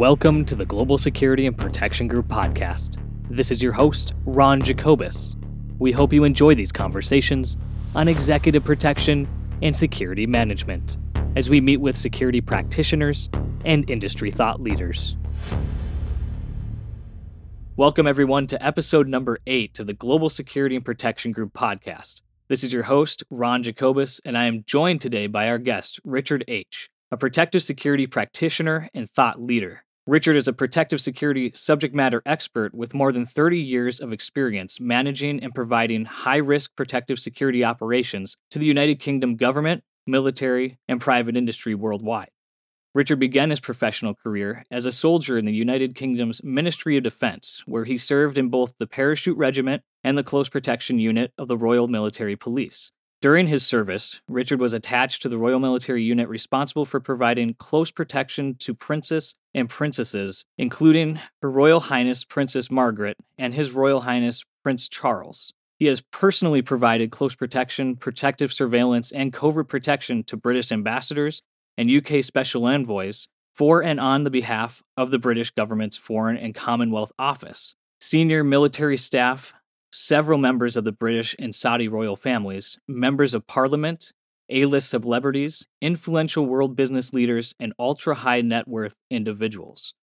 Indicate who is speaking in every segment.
Speaker 1: Welcome to the Global Security and Protection Group podcast. This is your host, Ron Jacobus. We hope you enjoy these conversations on executive protection and security management as we meet with security practitioners and industry thought leaders. Welcome, everyone, to episode number eight of the Global Security and Protection Group podcast. This is your host, Ron Jacobus, and I am joined today by our guest, Richard Aitch, a protective security practitioner and thought leader. Richard is a protective security subject matter expert with more than 30 years of experience managing and providing high risk protective security operations to the United Kingdom government, military, and private industry worldwide. Richard began his professional career as a soldier in the United Kingdom's Ministry of Defense, where he served in both the Parachute Regiment and the Close Protection Unit of the Royal Military Police. During his service, Richard was attached to the Royal Military Unit responsible for providing close protection to Princess and Princesses, including Her Royal Highness Princess Margaret and His Royal Highness Prince Charles. He has personally provided close protection, protective surveillance, and covert protection to British ambassadors and UK special envoys for and on the behalf of the British government's Foreign and Commonwealth Office. Senior military staff, several members of the British and Saudi royal families, members of parliament, A list celebrities, influential world business leaders, and ultra high net worth individuals.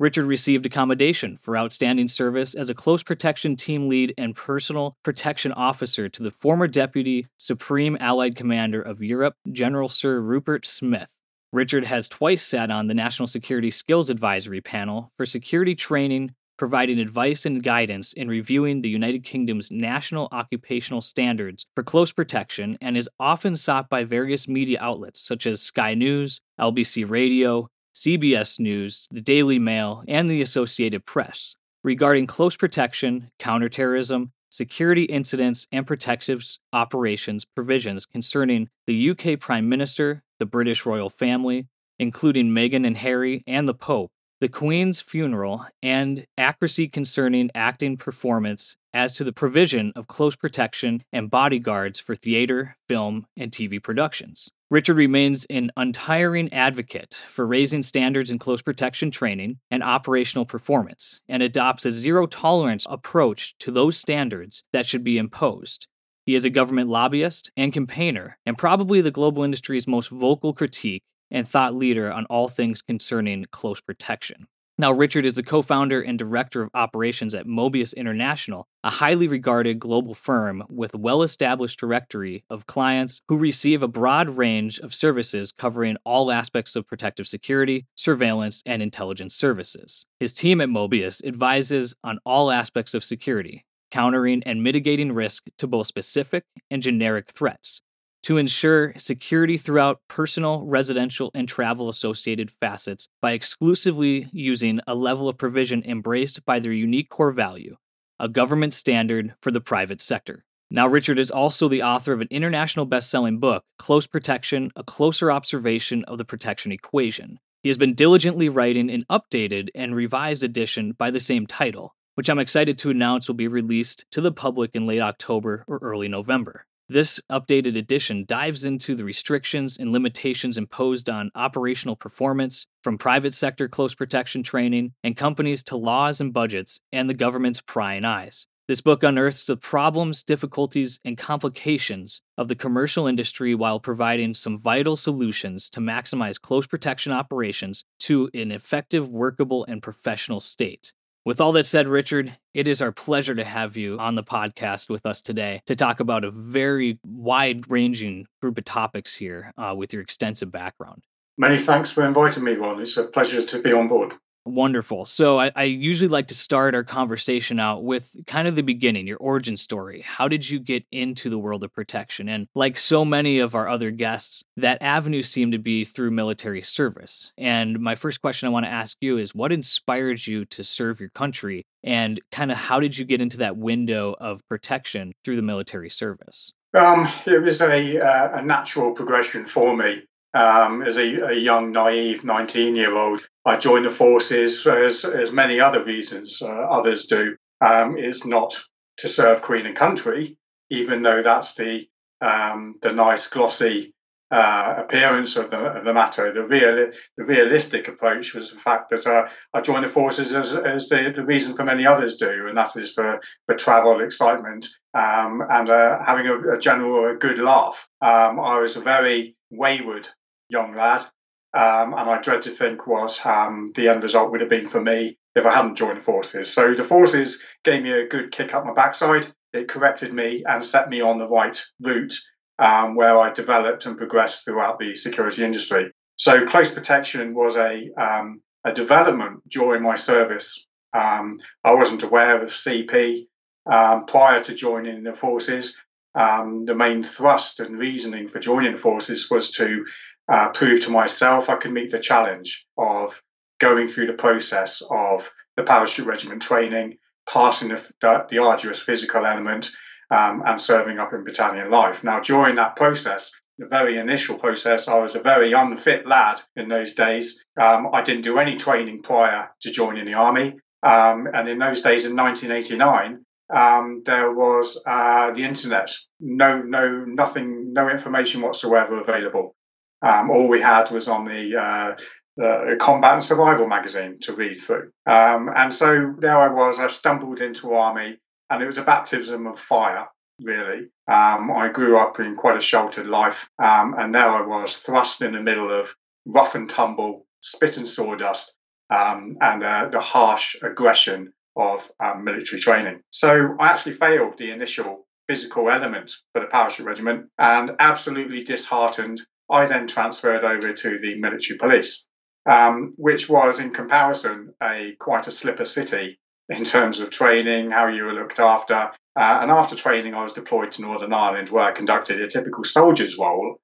Speaker 1: Richard received accommodation for outstanding service as a close protection team lead and personal protection officer to the former Deputy Supreme Allied Commander of Europe, General Sir Rupert Smith. Richard has twice sat on the National Security Skills Advisory Panel for security training, providing advice and guidance in reviewing the United Kingdom's national occupational standards for close protection and is often sought by various media outlets such as Sky News, LBC Radio, CBS News, the Daily Mail, and the Associated Press regarding close protection, counterterrorism, security incidents, and protective operations provisions concerning the UK Prime Minister, the British royal family, including Meghan and Harry, and the Pope, the Queen's funeral, and accuracy concerning acting performance as to the provision of close protection and bodyguards for theater, film, and TV productions. Richard remains an untiring advocate for raising standards in close protection training and operational performance, and adopts a zero tolerance approach to those standards that should be imposed. He is a government lobbyist and campaigner, and probably the global industry's most vocal critique and thought leader on all things concerning close protection. Now, Richard is the co founder and director of operations at Mobius International, a highly regarded global firm with a well established directory of clients who receive a broad range of services covering all aspects of protective security, surveillance, and intelligence services. His team at Mobius advises on all aspects of security, countering and mitigating risk to both specific and generic threats, to ensure security throughout personal, residential, and travel associated facets by exclusively using a level of provision embraced by their unique core value, a government standard for the private sector. Now, Richard is also the author of an international best selling book, Close Protection A Closer Observation of the Protection Equation. He has been diligently writing an updated and revised edition by the same title, which I'm excited to announce will be released to the public in late October or early November. This updated edition dives into the restrictions and limitations imposed on operational performance, from private sector close protection training and companies to laws and budgets and the government's prying eyes. This book unearths the problems, difficulties, and complications of the commercial industry while providing some vital solutions to maximize close protection operations to an effective, workable, and professional state. With all that said, Richard, it is our pleasure to have you on the podcast with us today to talk about a very wide ranging group of topics here uh, with your extensive background.
Speaker 2: Many thanks for inviting me, Ron. It's a pleasure to be on board.
Speaker 1: Wonderful. So I, I, usually like to start our conversation out with kind of the beginning, your origin story. How did you get into the world of protection? And like so many of our other guests, that avenue seemed to be through military service. And my first question I want to ask you is what inspired you to serve your country? And kind of how did you get into that window of protection through the military service?
Speaker 2: Um, it was a, uh, a natural progression for me um, as a, a, young, naive 19 year old. I joined the forces as, as many other reasons uh, others do. Um, it's not to serve Queen and country, even though that's the um, the nice, glossy uh, appearance of the, of the matter. The, real, the realistic approach was the fact that uh, I joined the forces as, as the, the, reason for many others do, and that is for, for travel, excitement, um, and uh, having a, a, general a good laugh. Um, I was a very wayward young lad, um, and I dread to think what um, the end result would have been for me if I hadn't joined the forces. So the forces gave me a good kick up my backside. It corrected me and set me on the right route um, where I developed and progressed throughout the security industry. So close protection was a um, a development during my service. Um, I wasn't aware of CP um, prior to joining the forces. The main thrust and reasoning for joining the forces was to uh, prove to myself I could meet the challenge of going through the process of the parachute regiment training, passing the, the, the arduous physical element, um, and serving up in battalion life. Now, during that process, the very initial process, I was a very unfit lad in those days. Um, I didn't do any training prior to joining the army. Um, and in those days, in 1989, um, there was uh, the internet. No, no, nothing, no information whatsoever available. Um, all we had was on the uh, uh, Combat and Survival magazine to read through. Um, and so there I was. I stumbled into army and it was a baptism of fire really. Um, I grew up in quite a sheltered life, um, and there I was thrust in the middle of rough and tumble, spit and sawdust, um, and uh, the harsh aggression of um, military training. So I actually failed the initial physical element for the parachute regiment, and absolutely disheartened, I then transferred over to the military police. Um, which was, in comparison, a quite a slipper city in terms of training, how you were looked after. Uh, and after training, I was deployed to Northern Ireland where I conducted a typical soldier's role.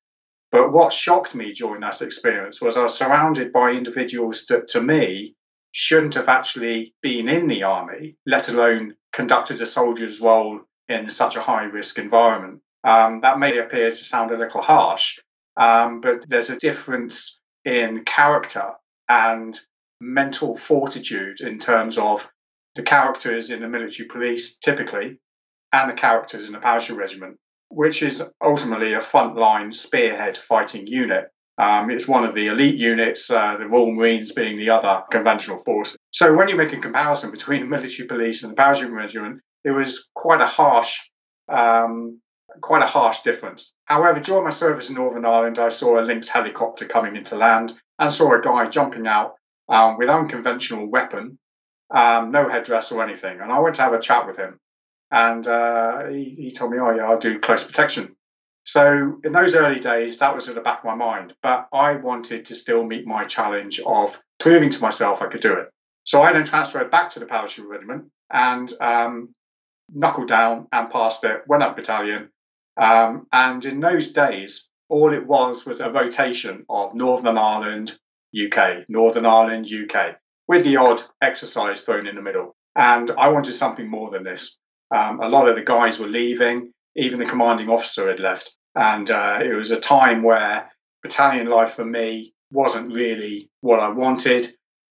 Speaker 2: But what shocked me during that experience was I was surrounded by individuals that, to me, shouldn't have actually been in the army, let alone conducted a soldier's role in such a high risk environment. Um, that may appear to sound a little harsh, um, but there's a difference in character and mental fortitude in terms of the characters in the military police typically and the characters in the parachute regiment, which is ultimately a frontline spearhead fighting unit. Um, it's one of the elite units, uh, the Royal Marines being the other conventional force. So when you make a comparison between the military police and the parachute regiment, it was quite a harsh, um, quite a harsh difference. However, during my service in Northern Ireland, I saw a Lynx helicopter coming into land and saw a guy jumping out um, with unconventional weapon um, no headdress or anything. And I went to have a chat with him, and uh, he, he told me, "Oh yeah, I do close protection." So in those early days, that was at the back of my mind. But I wanted to still meet my challenge of proving to myself I could do it. So I then transferred back to the parachute regiment and um, knuckled down and passed it, went up battalion. Um, and in those days, all it was was a rotation of Northern Ireland, UK, Northern Ireland, UK with the odd exercise thrown in the middle. And I wanted something more than this. Um, a lot of the guys were leaving, even the commanding officer had left. And uh, it was a time where battalion life for me wasn't really what I wanted.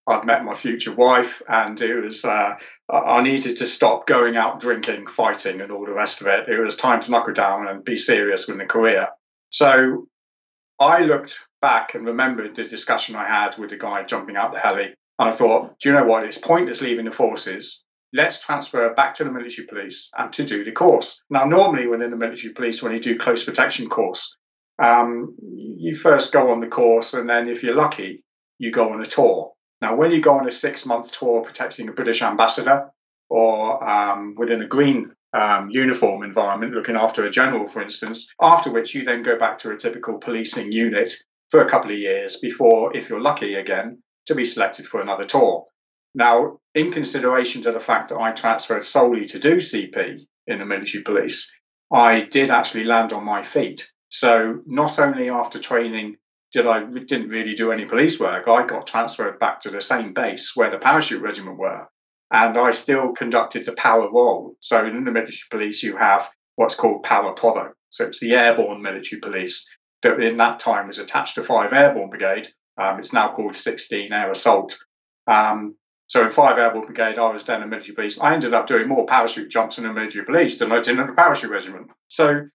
Speaker 2: I'd met my future wife, and it was uh, I needed to stop going out drinking, fighting, and all the rest of it. It was time to knuckle down and be serious with the career. So I looked back and remembered the discussion I had with the guy jumping out the heli, and I thought, do you know what? It's pointless leaving the forces. Let's transfer back to the military police and to do the course. Now, normally within the military police, when you do close protection course, um, you first go on the course, and then if you're lucky, you go on a tour. Now, when you go on a six month tour protecting a British ambassador or um, within a green um, uniform environment, looking after a general, for instance, after which you then go back to a typical policing unit for a couple of years before, if you're lucky again, to be selected for another tour. Now, in consideration to the fact that I transferred solely to do CP in the military police, I did actually land on my feet. So not only after training did I didn't really do any police work, I got transferred back to the same base where the parachute regiment were, and I still conducted the Para role. So in the military police, you have what's called Para Provo. So it's the airborne military police that in that time was attached to Five Airborne Brigade, um, it's now called 16 Air Assault. Um, so in 5 Airborne Brigade, I was then a military police. I ended up doing more parachute jumps in the military police than I did in the parachute regiment. So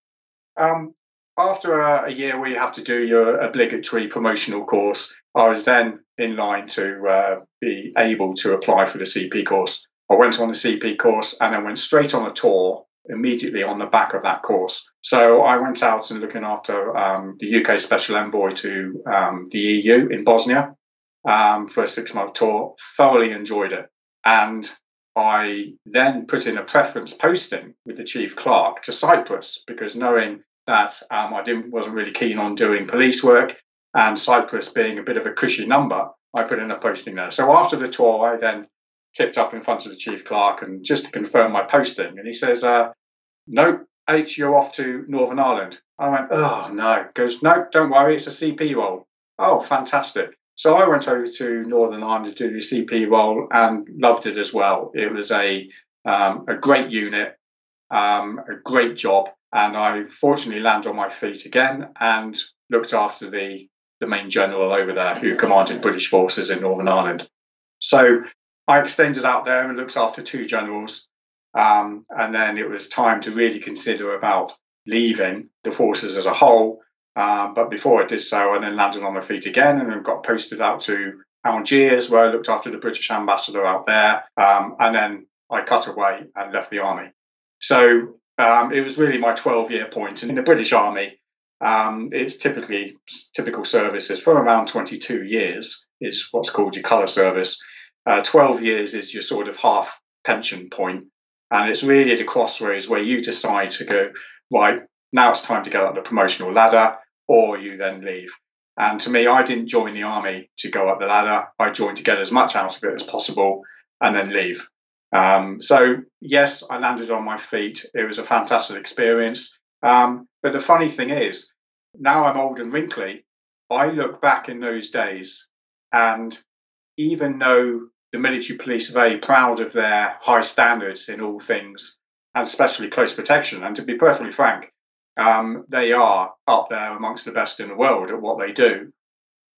Speaker 2: um, after a, a, year where you have to do your obligatory promotional course, I was then in line to uh, be able to apply for the CP course. I went on the CP course and then went straight on a tour immediately on the back of that course. So I went out and looking after um, the UK Special Envoy to um, the EU in Bosnia um, for a six month tour. Thoroughly enjoyed it. And I then put in a preference posting with the chief clerk to Cyprus because knowing that um, I didn't wasn't really keen on doing police work and Cyprus being a bit of a cushy number, I put in a posting there. So after the tour, I then tipped up in front of the chief clerk and just to confirm my posting, and he says, uh, "No, H, you're off to Northern Ireland." I went, "Oh no." He goes, "No, don't worry, it's a CP role." Oh, fantastic. So I went over to Northern Ireland to do the CP role and loved it as well. It was a um, a great unit, um, a great job, and I fortunately landed on my feet again and looked after the the main general over there who commanded British forces in Northern Ireland. So I extended out there and looked after two generals, um, and then it was time to really consider about leaving the forces as a whole um, but before I did so, I then landed on my feet again and then got posted out to Algiers, where I looked after the British ambassador out there. Um, and then I cut away and left the army. So um, it was really my 12 year point. And in the British Army, um, it's typically typical services for around 22 years, is what's called your colour service. Uh, 12 years is your sort of half pension point, And it's really the crossroads where you decide to go, right, now it's time to go up the promotional ladder or you then leave. And to me, I didn't join the army to go up the ladder. I joined to get as much out of it as possible and then leave. Um, so, yes, I landed on my feet. It was a fantastic experience. Um, but the funny thing is, now I'm old and wrinkly, I look back in those days, and even though the military police are very proud of their high standards in all things, and especially close protection, and to be perfectly frank, um, they are up there amongst the best in the world at what they do.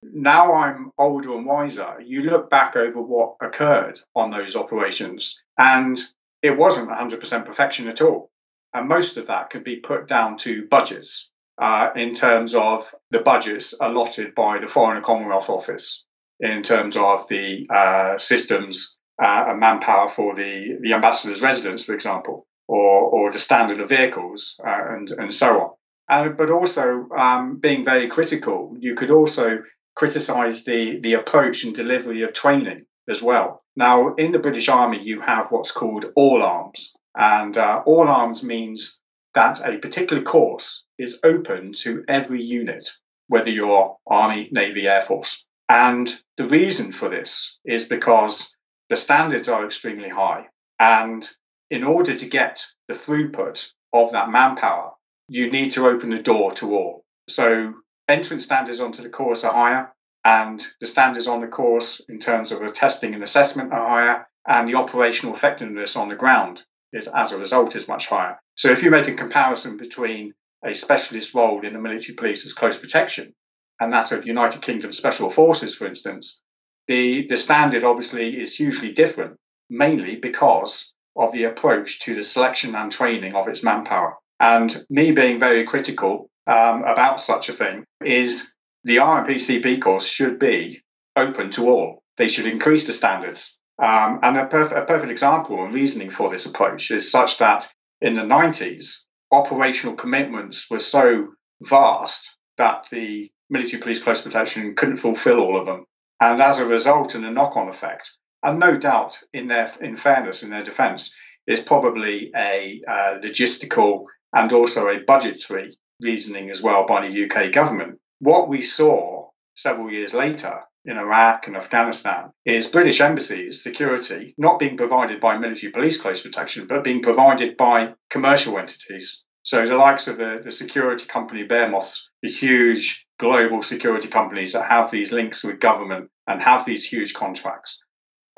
Speaker 2: Now I'm older and wiser. You look back over what occurred on those operations, and it wasn't 100% perfection at all. And most of that could be put down to budgets uh, in terms of the budgets allotted by the Foreign and Commonwealth Office, in terms of the uh, systems uh, and manpower for the, the ambassador's residence, for example or, or the standard of vehicles uh, and, and so on. Uh, but also um, being very critical, you could also criticize the, the approach and delivery of training as well. Now, in the British Army, you have what's called all arms, and uh, all arms means that a particular course is open to every unit, whether you're Army, Navy, Air Force. And the reason for this is because the standards are extremely high, and in order to get the throughput of that manpower, you need to open the door to all. So entrance standards onto the course are higher, and the standards on the course in terms of the testing and assessment are higher, and the operational effectiveness on the ground is as a result is much higher. So if you make a comparison between a specialist role in the military police as close protection and that of United Kingdom Special Forces, for instance, the, the standard obviously is hugely different, mainly because of the approach to the selection and training of its manpower. And me being very critical um, about such a thing is the RMPCP course should be open to all. They should increase the standards. Um, and a, perf- a perfect example and reasoning for this approach is such that in the 90s, operational commitments were so vast that the military police close protection couldn't fulfill all of them. And as a result, in a knock on effect, and no doubt, in their in fairness, in their defence, is probably a uh, logistical and also a budgetary reasoning as well by the UK government. What we saw several years later in Iraq and Afghanistan is British embassies security not being provided by military police close protection, but being provided by commercial entities. So the likes of the, the security company Behemoths, the huge global security companies that have these links with government and have these huge contracts.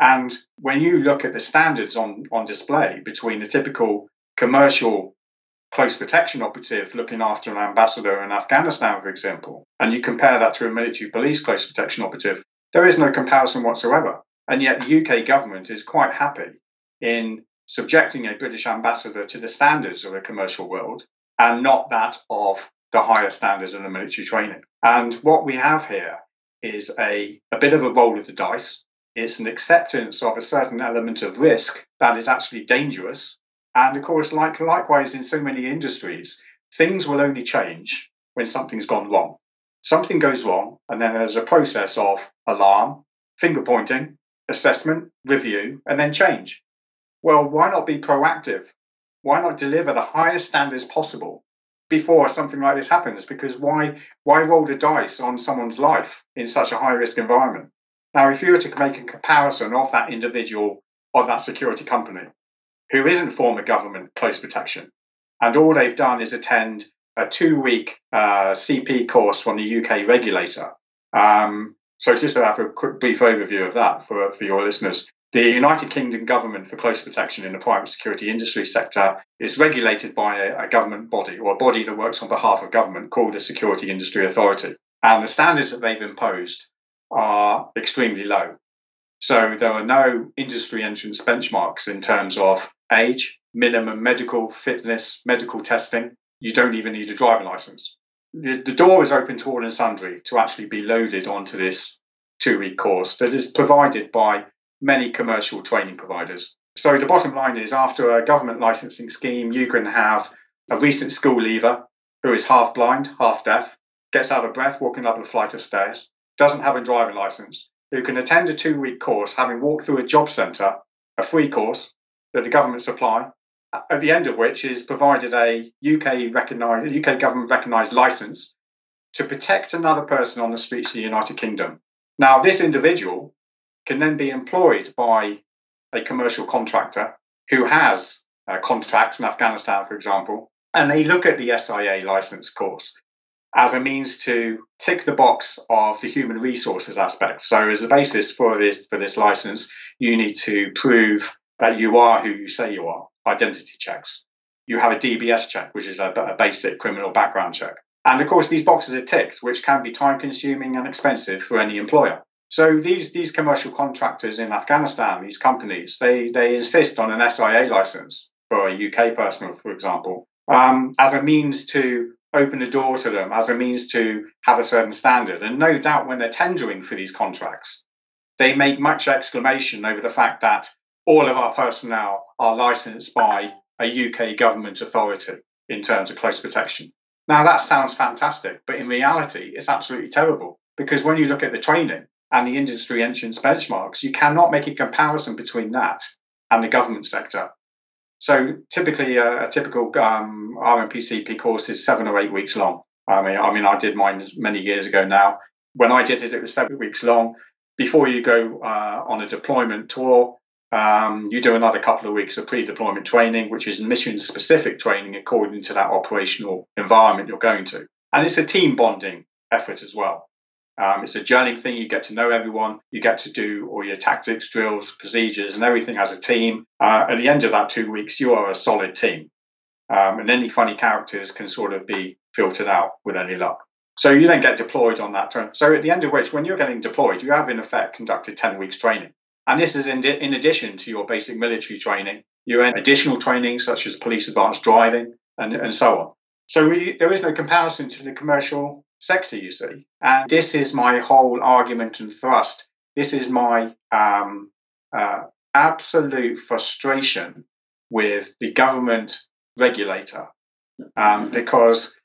Speaker 2: And when you look at the standards on, on display between the typical commercial close protection operative looking after an ambassador in Afghanistan, for example, and you compare that to a military police close protection operative, there is no comparison whatsoever. And yet the UK government is quite happy in subjecting a British ambassador to the standards of the commercial world and not that of the higher standards of the military training. And what we have here is a, a bit of a roll of the dice. It's an acceptance of a certain element of risk that is actually dangerous. And of course, like likewise in so many industries, things will only change when something's gone wrong. Something goes wrong, and then there's a process of alarm, finger pointing, assessment, review, and then change. Well, why not be proactive? Why not deliver the highest standards possible before something like this happens? Because why why roll the dice on someone's life in such a high risk environment? Now, if you were to make a comparison of that individual of that security company who isn't former government close protection, and all they've done is attend a two week uh, CP course from the UK regulator. Um, so, just to have a quick brief overview of that for, for your listeners. The United Kingdom government for close protection in the private security industry sector is regulated by a, a government body or a body that works on behalf of government called the Security Industry Authority. And the standards that they've imposed are extremely low. So there are no industry entrance benchmarks in terms of age, minimum medical fitness, medical testing. You don't even need a driving license. The, the door is open to all and sundry to actually be loaded onto this two week course that is provided by many commercial training providers. So the bottom line is after a government licensing scheme, you can have a recent school leaver who is half blind, half deaf, gets out of breath walking up a flight of stairs, doesn't have a driving license, who can attend a two week course having walked through a job centre, a free course that the government supply, at the end of which is provided a UK recognised UK government recognised license to protect another person on the streets of the United Kingdom. Now, this individual can then be employed by a commercial contractor who has uh, contracts in Afghanistan, for example, and they look at the SIA license course as a means to tick the box of the human resources aspect. So, as a basis for this for this license, you need to prove that you are who you say you are. Identity checks. You have a DBS check, which is a, a basic criminal background check. And of course, these boxes are ticked, which can be time consuming and expensive for any employer. So these these commercial contractors in Afghanistan, these companies, they they insist on an SIA license for a UK person, for example, um, as a means to open the door to them, as a means to have a certain standard. And no doubt, when they're tendering for these contracts, they make much exclamation over the fact that all of our personnel are licensed by a UK government authority in terms of close protection. Now that sounds fantastic, but in reality, it's absolutely terrible because when you look at the training, and the industry entrance benchmarks, you cannot make a comparison between that and the government sector. So typically, a, a typical um, RMPCP course is seven or eight weeks long. I mean, I mean, I did mine many years ago now. When I did it, it was seven weeks long. Before you go uh, on a deployment tour, um, you do another couple of weeks of pre-deployment training, which is mission-specific training according to that operational environment you're going to, and it's a team bonding effort as well. Um, it's a gelling thing. You get to know everyone. You get to do all your tactics, drills, procedures, and everything as a team. Uh, at the end of that two weeks, you are a solid team. Um, and any funny characters can sort of be filtered out with any luck. So you then get deployed on that turn. So at the end of which, when you're getting deployed, you have in effect conducted 10 weeks training. And this is in, in addition to your basic military training. You have additional training such as police advanced driving and, and so on. So we, there is no comparison to the commercial sector, you see. And this is my whole argument and thrust. This is my um, uh, absolute frustration with the government regulator. Um, because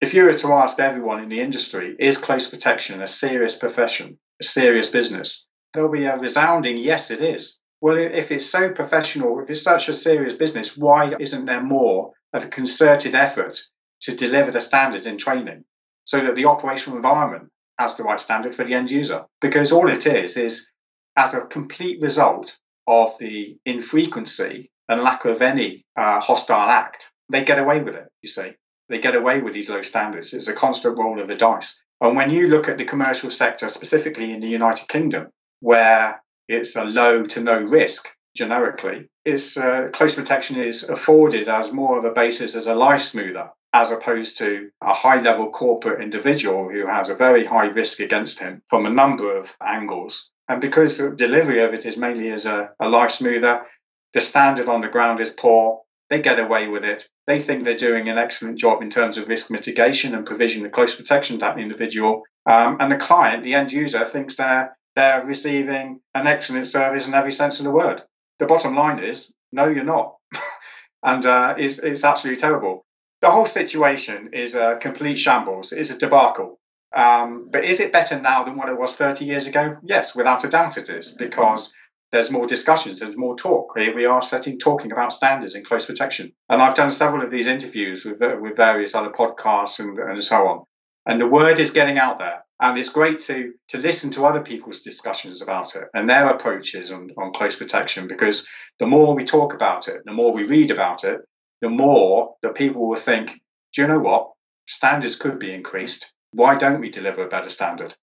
Speaker 2: if you were to ask everyone in the industry, is close protection a serious profession, a serious business? There'll be a resounding yes, it is. Well, if it's so professional, if it's such a serious business, why isn't there more of a concerted effort to deliver the standards in training? so that the operational environment has the right standard for the end user. Because all it is is as a complete result of the infrequency and lack of any uh, hostile act, they get away with it, you see. They get away with these low standards. It's a constant roll of the dice. And when you look at the commercial sector, specifically in the United Kingdom, where it's a low to no risk generically, is uh, close protection is afforded as more of a basis as a life smoother as opposed to a high level corporate individual who has a very high risk against him from a number of angles. And because the delivery of it is mainly as a, a life smoother, the standard on the ground is poor. they get away with it. They think they're doing an excellent job in terms of risk mitigation and provision of close protection to that individual. Um, and the client, the end user, thinks they're they're receiving an excellent service in every sense of the word. The bottom line is, no, you're not, and uh, it's it's absolutely terrible. The whole situation is a complete shambles. It's a debacle. Um, but is it better now than what it was 30 years ago? Yes, without a doubt it is, because there's more discussions, there's more talk. We are setting talking about standards in close protection. And I've done several of these interviews with, with various other podcasts and, and so on. And the word is getting out there. And it's great to, to listen to other people's discussions about it and their approaches on, on close protection, because the more we talk about it, the more we read about it, the more that people will think, do you know what? Standards could be increased. Why don't we deliver a better standard?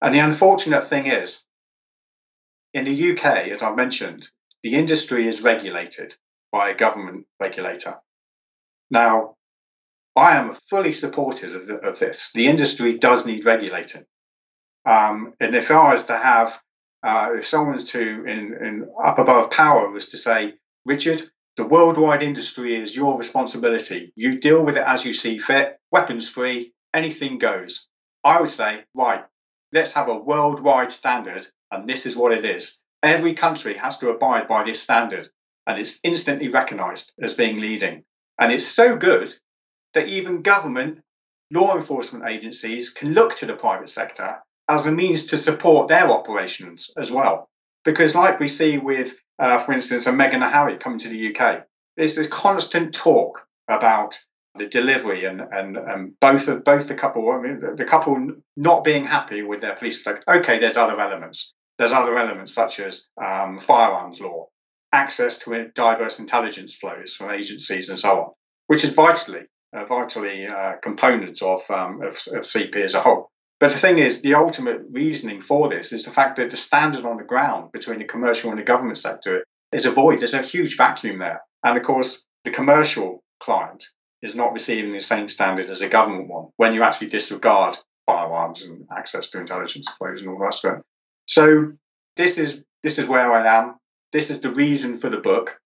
Speaker 2: And the unfortunate thing is, in the UK, as I mentioned, the industry is regulated by a government regulator. Now, I am fully supportive of, of this. The industry does need regulating. Um, and if I was to have, uh, if someone's to, in, in up above power, was to say, Richard, the worldwide industry is your responsibility. You deal with it as you see fit, weapons free, anything goes. I would say, right, let's have a worldwide standard and this is what it is. Every country has to abide by this standard, and it's instantly recognized as being leading. And it's so good that even government law enforcement agencies can look to the private sector as a means to support their operations as well. Because, like we see with, uh, for instance, a Meghan Harry coming to the UK, there's this constant talk about the delivery and and, and both of both the couple I mean the couple not being happy with their police protection. Okay, there's other elements. There's other elements such as um, firearms law, access to diverse intelligence flows from agencies, and so on, which is vitally vitally uh, component of, um, of of CP as a whole. But the thing is, the ultimate reasoning for this is the fact that the standard on the ground between the commercial and the government sector is a void. There's a huge vacuum there. And of course, the commercial client is not receiving the same standard as a government one when you actually disregard firearms and access to intelligence flows and all that stuff. So this is this is where I am. This is the reason for the book.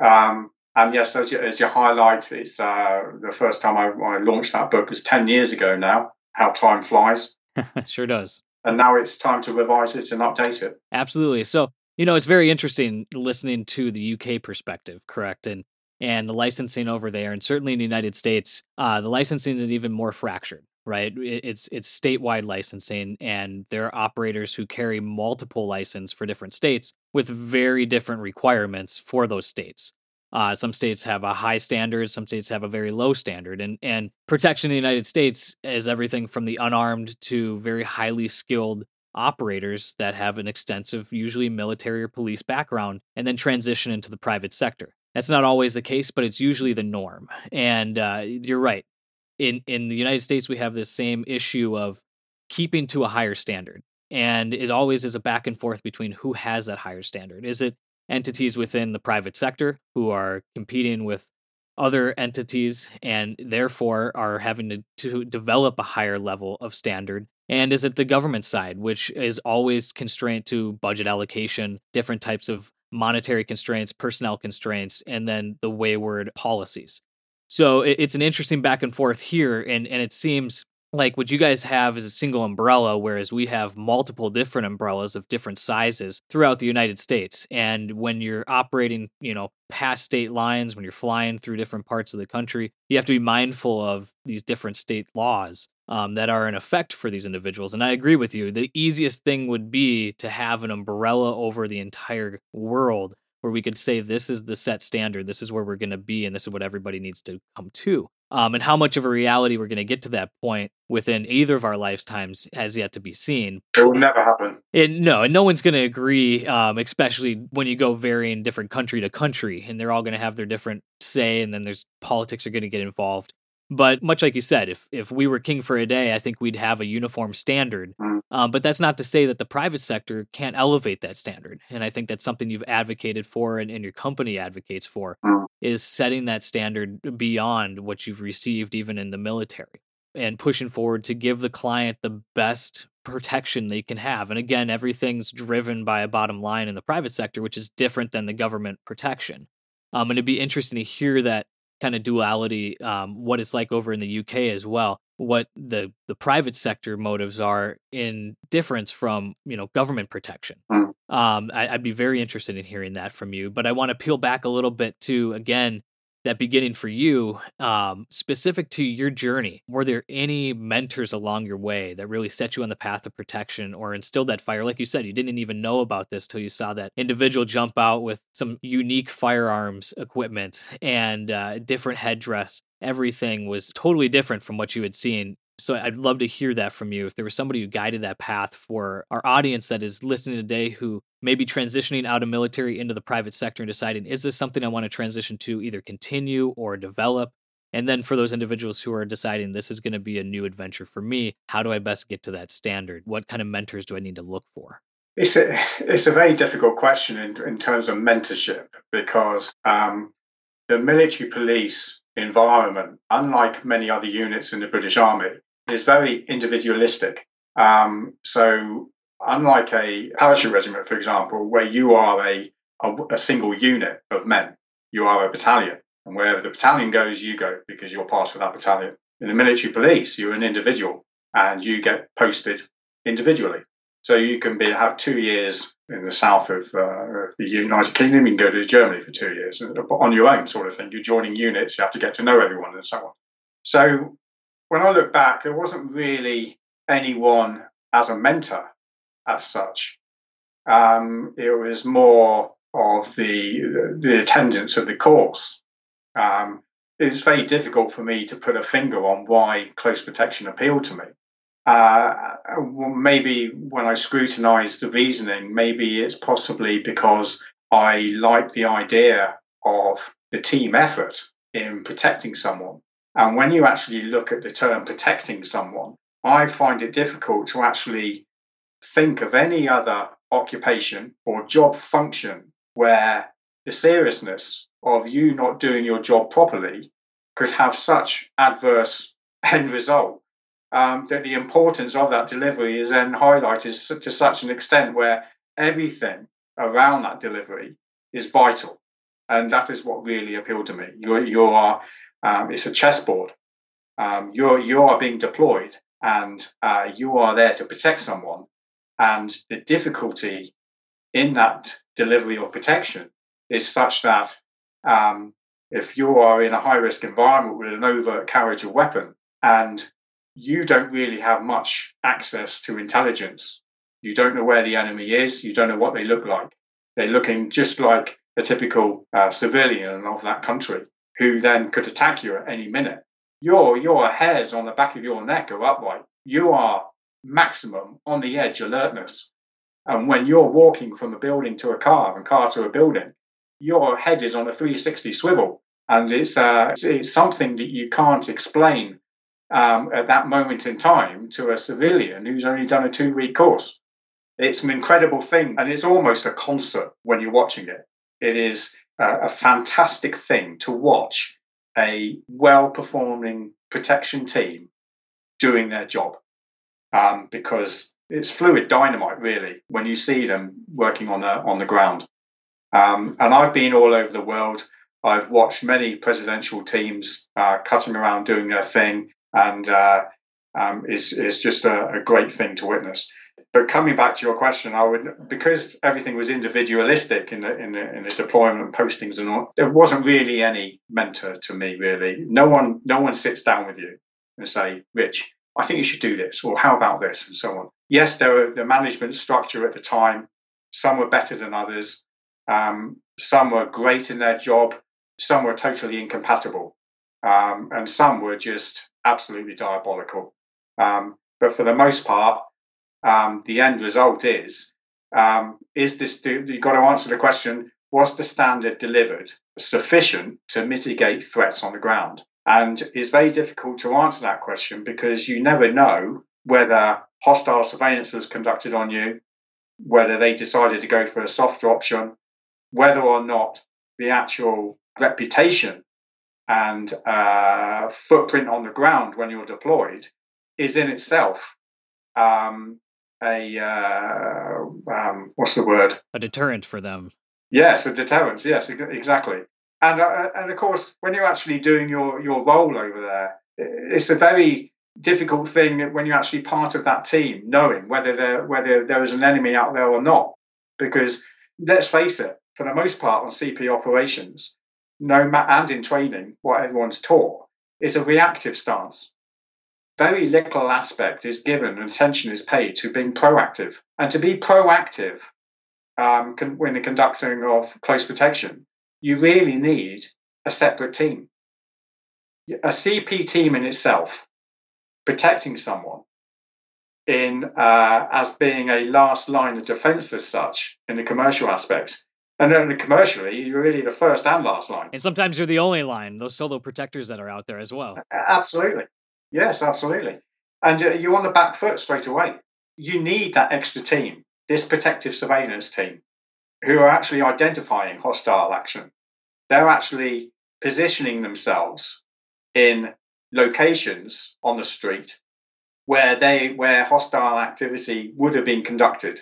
Speaker 2: Um, and yes, as you, as you highlight, it's uh, the first time I, I launched that book was ten years ago now. How time flies.
Speaker 1: sure does.
Speaker 2: And now it's time to revise it and update it.
Speaker 1: Absolutely. So you know, it's very interesting listening to the UK perspective, correct? And and the licensing over there, and certainly in the United States, uh, the licensing is even more fractured. Right, it's it's statewide licensing, and there are operators who carry multiple license for different states with very different requirements for those states. Uh, some states have a high standard, some states have a very low standard, and and protection in the United States is everything from the unarmed to very highly skilled operators that have an extensive, usually military or police background, and then transition into the private sector. That's not always the case, but it's usually the norm. And uh, you're right. In in the United States, we have this same issue of keeping to a higher standard, and it always is a back and forth between who has that higher standard. Is it entities within the private sector who are competing with other entities and therefore are having to, to develop a higher level of standard? And is it the government side, which is always constrained to budget allocation, different types of monetary constraints, personnel constraints, and then the wayward policies. So it's an interesting back and forth here, and and it seems like what you guys have is a single umbrella, whereas we have multiple different umbrellas of different sizes throughout the United States. And when you're operating, you know, past state lines, when you're flying through different parts of the country, you have to be mindful of these different state laws um, that are in effect for these individuals. And I agree with you. The easiest thing would be to have an umbrella over the entire world where we could say this is the set standard, this is where we're going to be, and this is what everybody needs to come to. Um, and how much of a reality we're going to get to that point within either of our lifetimes has yet to be seen.
Speaker 2: It will never happen.
Speaker 1: And no, and no one's going to agree, um, especially when you go varying different country to country, and they're all going to have their different say, and then there's politics are going to get involved. But much like you said, if if we were king for a day, I think we'd have a uniform standard. Mm. Um, but that's not to say that the private sector can't elevate that standard. And I think that's something you've advocated for and, and your company advocates for mm. is setting that standard beyond what you've received even in the military and pushing forward to give the client the best protection they can have. And again, everything's driven by a bottom line in the private sector, which is different than the government protection. Um, and it'd be interesting to hear that kind of duality, um, what it's like over in the UK as well, what the the private sector motives are in difference from you know government protection. Mm. Um, I, I'd be very interested in hearing that from you, but I want to peel back a little bit to again that beginning for you, um, specific to your journey, were there any mentors along your way that really set you on the path of protection or instilled that fire? Like you said, you didn't even know about this till you saw that individual jump out with some unique firearms equipment and uh, different headdress. Everything was totally different from what you had seen so I'd love to hear that from you. If there was somebody who guided that path for our audience that is listening today who may be transitioning out of military into the private sector and deciding, is this something I want to transition to either continue or develop? And then for those individuals who are deciding this is going to be a new adventure for me, how do I best get to that standard? What kind of mentors do I need to look for?
Speaker 2: It's a, it's a very difficult question in, in terms of mentorship because um, the military police environment, unlike many other units in the British Army, is very individualistic. Um, so, unlike a parachute regiment, for example, where you are a, a, a single unit of men, you are a battalion. And wherever the battalion goes, you go because you're part of that battalion. In the military police, you're an individual and you get posted individually. So you can be have two years in the south of uh, the United Kingdom. You can go to Germany for two years on your own, sort of thing. You're joining units. You have to get to know everyone and so on. So when I look back, there wasn't really anyone as a mentor as such. Um, it was more of the the attendance of the course. Um, it's very difficult for me to put a finger on why close protection appealed to me. Uh, maybe when I scrutinise the reasoning, maybe it's possibly because I like the idea of the team effort in protecting someone. And when you actually look at the term protecting someone, I find it difficult to actually think of any other occupation or job function where the seriousness of you not doing your job properly could have such adverse end result um, that the importance of that delivery is then highlighted to such an extent where everything around that delivery is vital. And that is what really appealed to me. You, you are um, it's a chessboard. Um, you're you are being deployed, and uh, you are there to protect someone. And the difficulty in that delivery of protection is such that um, if you are in a high risk environment with an overt carriage of weapon and you don't really have much access to intelligence, you don't know where the enemy is, you don't know what they look like. They're looking just like a typical uh, civilian of that country who then could attack you at any minute. Your your hairs on the back of your neck are upright. You are maximum on the edge alertness. And when you're walking from a building to a car and car to a building, your head is on a 360 swivel. And it's, uh, it's something that you can't explain um, at that moment in time to a civilian who's only done a two week course. It's an incredible thing. And it's almost a concert when you're watching it. It is a fantastic thing to watch a well performing protection team doing their job um, because it's fluid dynamite really when you see them working on the on the ground um, and I've been all over the world I've watched many presidential teams uh, cutting around doing their thing and uh, um, is is just a, a great thing to witness but coming back to your question, I would because everything was individualistic in the in the, in the deployment postings and all. There wasn't really any mentor to me. Really, no one no one sits down with you and say, "Rich, I think you should do this," or "How about this?" and so on. Yes, there were the management structure at the time. Some were better than others. Um, some were great in their job. Some were totally incompatible, um, and some were just absolutely diabolical. Um, but for the most part, um, the end result is um, is this you've got to answer the question was the standard delivered sufficient to mitigate threats on the ground and it's very difficult to answer that question because you never know whether hostile surveillance was conducted on you whether they decided to go for a softer option whether or not the actual reputation and uh, footprint on the ground when you're deployed is in itself um, a uh, um, what's the word?
Speaker 1: A deterrent for them.
Speaker 2: Yes, a deterrent. Yes, exactly. And, uh, and of course, when you're actually doing your, your role over there, it's a very difficult thing when you're actually part of that team, knowing whether there whether there is an enemy out there or not. Because let's face it, for the most part on CP operations, no ma- and in training, what everyone's taught is a reactive stance. Very little aspect is given and attention is paid to being proactive. And to be proactive um, con- when the conducting of close protection, you really need a separate team. A CP team in itself, protecting someone in uh, as being a last line of defense as such in the commercial aspects. And then commercially, you're really the first and last line.
Speaker 1: And sometimes you're the only line, those solo protectors that are out there as well.
Speaker 2: Absolutely. Yes, absolutely. And uh, you're on the back foot straight away. You need that extra team, this protective surveillance team, who are actually identifying hostile action. They're actually positioning themselves in locations on the street where they where hostile activity would have been conducted.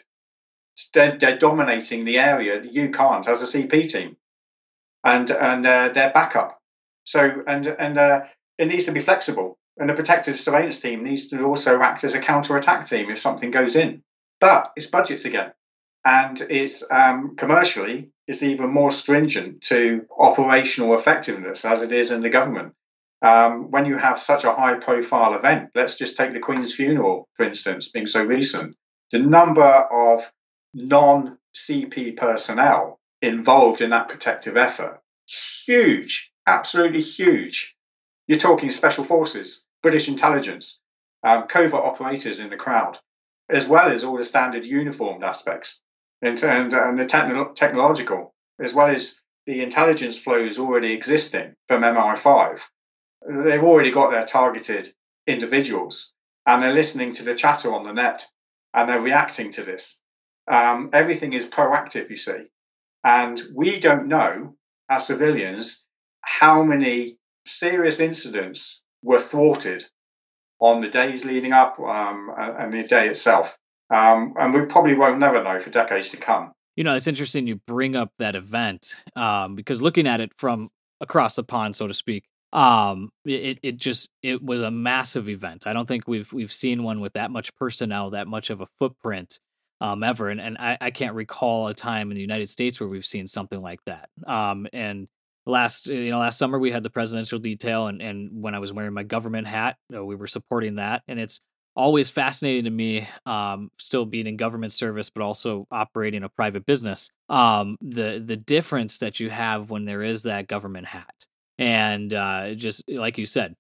Speaker 2: They're, they're dominating the area. that You can't as a CP team, and and uh, their backup. So and and uh, it needs to be flexible. And the protective surveillance team needs to also act as a counter attack team if something goes in. But it's budgets again, and it's um, commercially it's even more stringent to operational effectiveness as it is in the government. Um, when you have such a high profile event, let's just take the Queen's funeral, for instance, being so recent, the number of non CP personnel involved in that protective effort, huge, absolutely huge. You're talking special forces, British intelligence, um, covert operators in the crowd, as well as all the standard uniformed aspects and, and, and the techno- technological, as well as the intelligence flows already existing from MI5 they've already got their targeted individuals and they're listening to the chatter on the net and they're reacting to this. Um, everything is proactive, you see. And we don't know, as civilians, how many serious incidents were thwarted on the days leading up um, and the day itself. Um, and we probably won't never know for decades to come.
Speaker 1: You know, it's interesting you bring up that event um, because looking at it from across the pond, so to speak, um it it just it was a massive event. I don't think we've we've seen one with that much personnel that much of a footprint um ever. And, and I, I can't recall a time in the united states where we've seen something like that. Um and last you know last summer we had the presidential detail and and when i was wearing my government hat you know, we were supporting that. And it's always fascinating to me um still being in government service but also operating a private business um the the difference that you have when there is that government hat and uh, just like you said,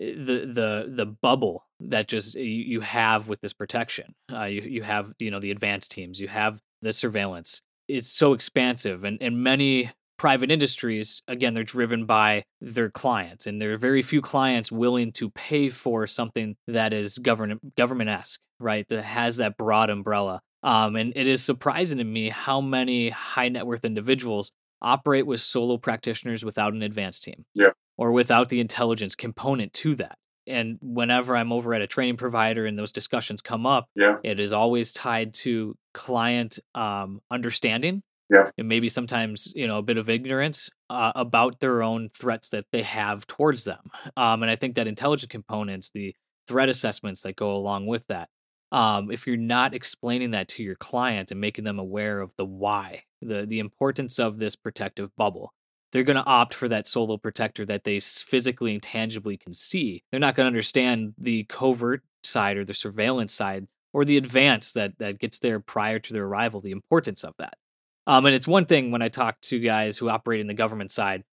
Speaker 1: eh, the the the bubble that just you, have with this protection. Uh, you you have you know the advanced teams, you have the surveillance. It's so expansive, and and many private industries again they're driven by their clients and there are very few clients willing to pay for something that is government government-esque right that has that broad umbrella um, and it is surprising to me how many high net worth individuals operate with solo practitioners without an advanced team.
Speaker 2: Yeah.
Speaker 1: Or without the intelligence component to that. And whenever I'm over at a training provider and those discussions come up,
Speaker 2: yeah.
Speaker 1: it is always tied to client um, understanding
Speaker 2: yeah.
Speaker 1: and maybe sometimes you know a bit of ignorance uh, about their own threats that they have towards them um, and i think that intelligent components the threat assessments that go along with that um, if you're not explaining that to your client and making them aware of the why, the the importance of this protective bubble, they're going to opt for that solo protector that they physically and tangibly can see. They're not going to understand the covert side or the surveillance side or the advance that that gets there prior to their arrival. The importance of that. Um, and it's one thing when I talk to guys who operate in the government side,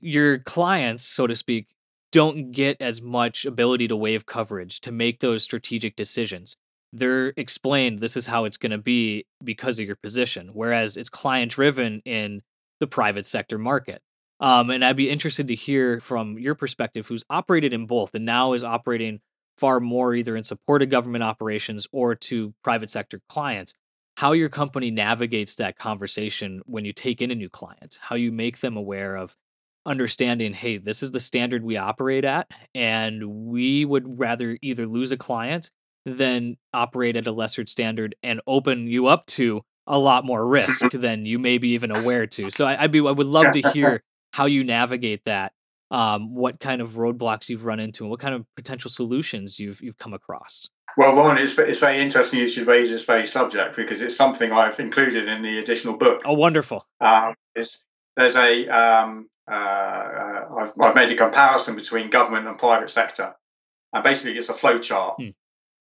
Speaker 1: your clients, so to speak, don't get as much ability to waive coverage to make those strategic decisions. They're explained this is how it's going to be because of your position whereas it's client driven in the private sector market. Um, and i'd be interested to hear from your perspective who's operated in both and now is operating far more either in support of government operations or to private sector clients how your company navigates that conversation when you take in a new client how you make them aware of understanding hey this is the standard we operate at and we would rather either lose a client than operate at a lesser standard and open you up to a lot more risk than you may be even aware to. So I, would be I would love to hear how you navigate that, um, what kind of roadblocks you've run into, and what kind of potential solutions you've you've come across.
Speaker 2: Well, Ron, it's, it's very interesting you should raise this very subject because it's something I've included in the additional book.
Speaker 1: Oh, wonderful!
Speaker 2: Um, there's a um, uh, uh, I've, I've, made a comparison between government and private sector, and basically it's a flow chart. Hmm.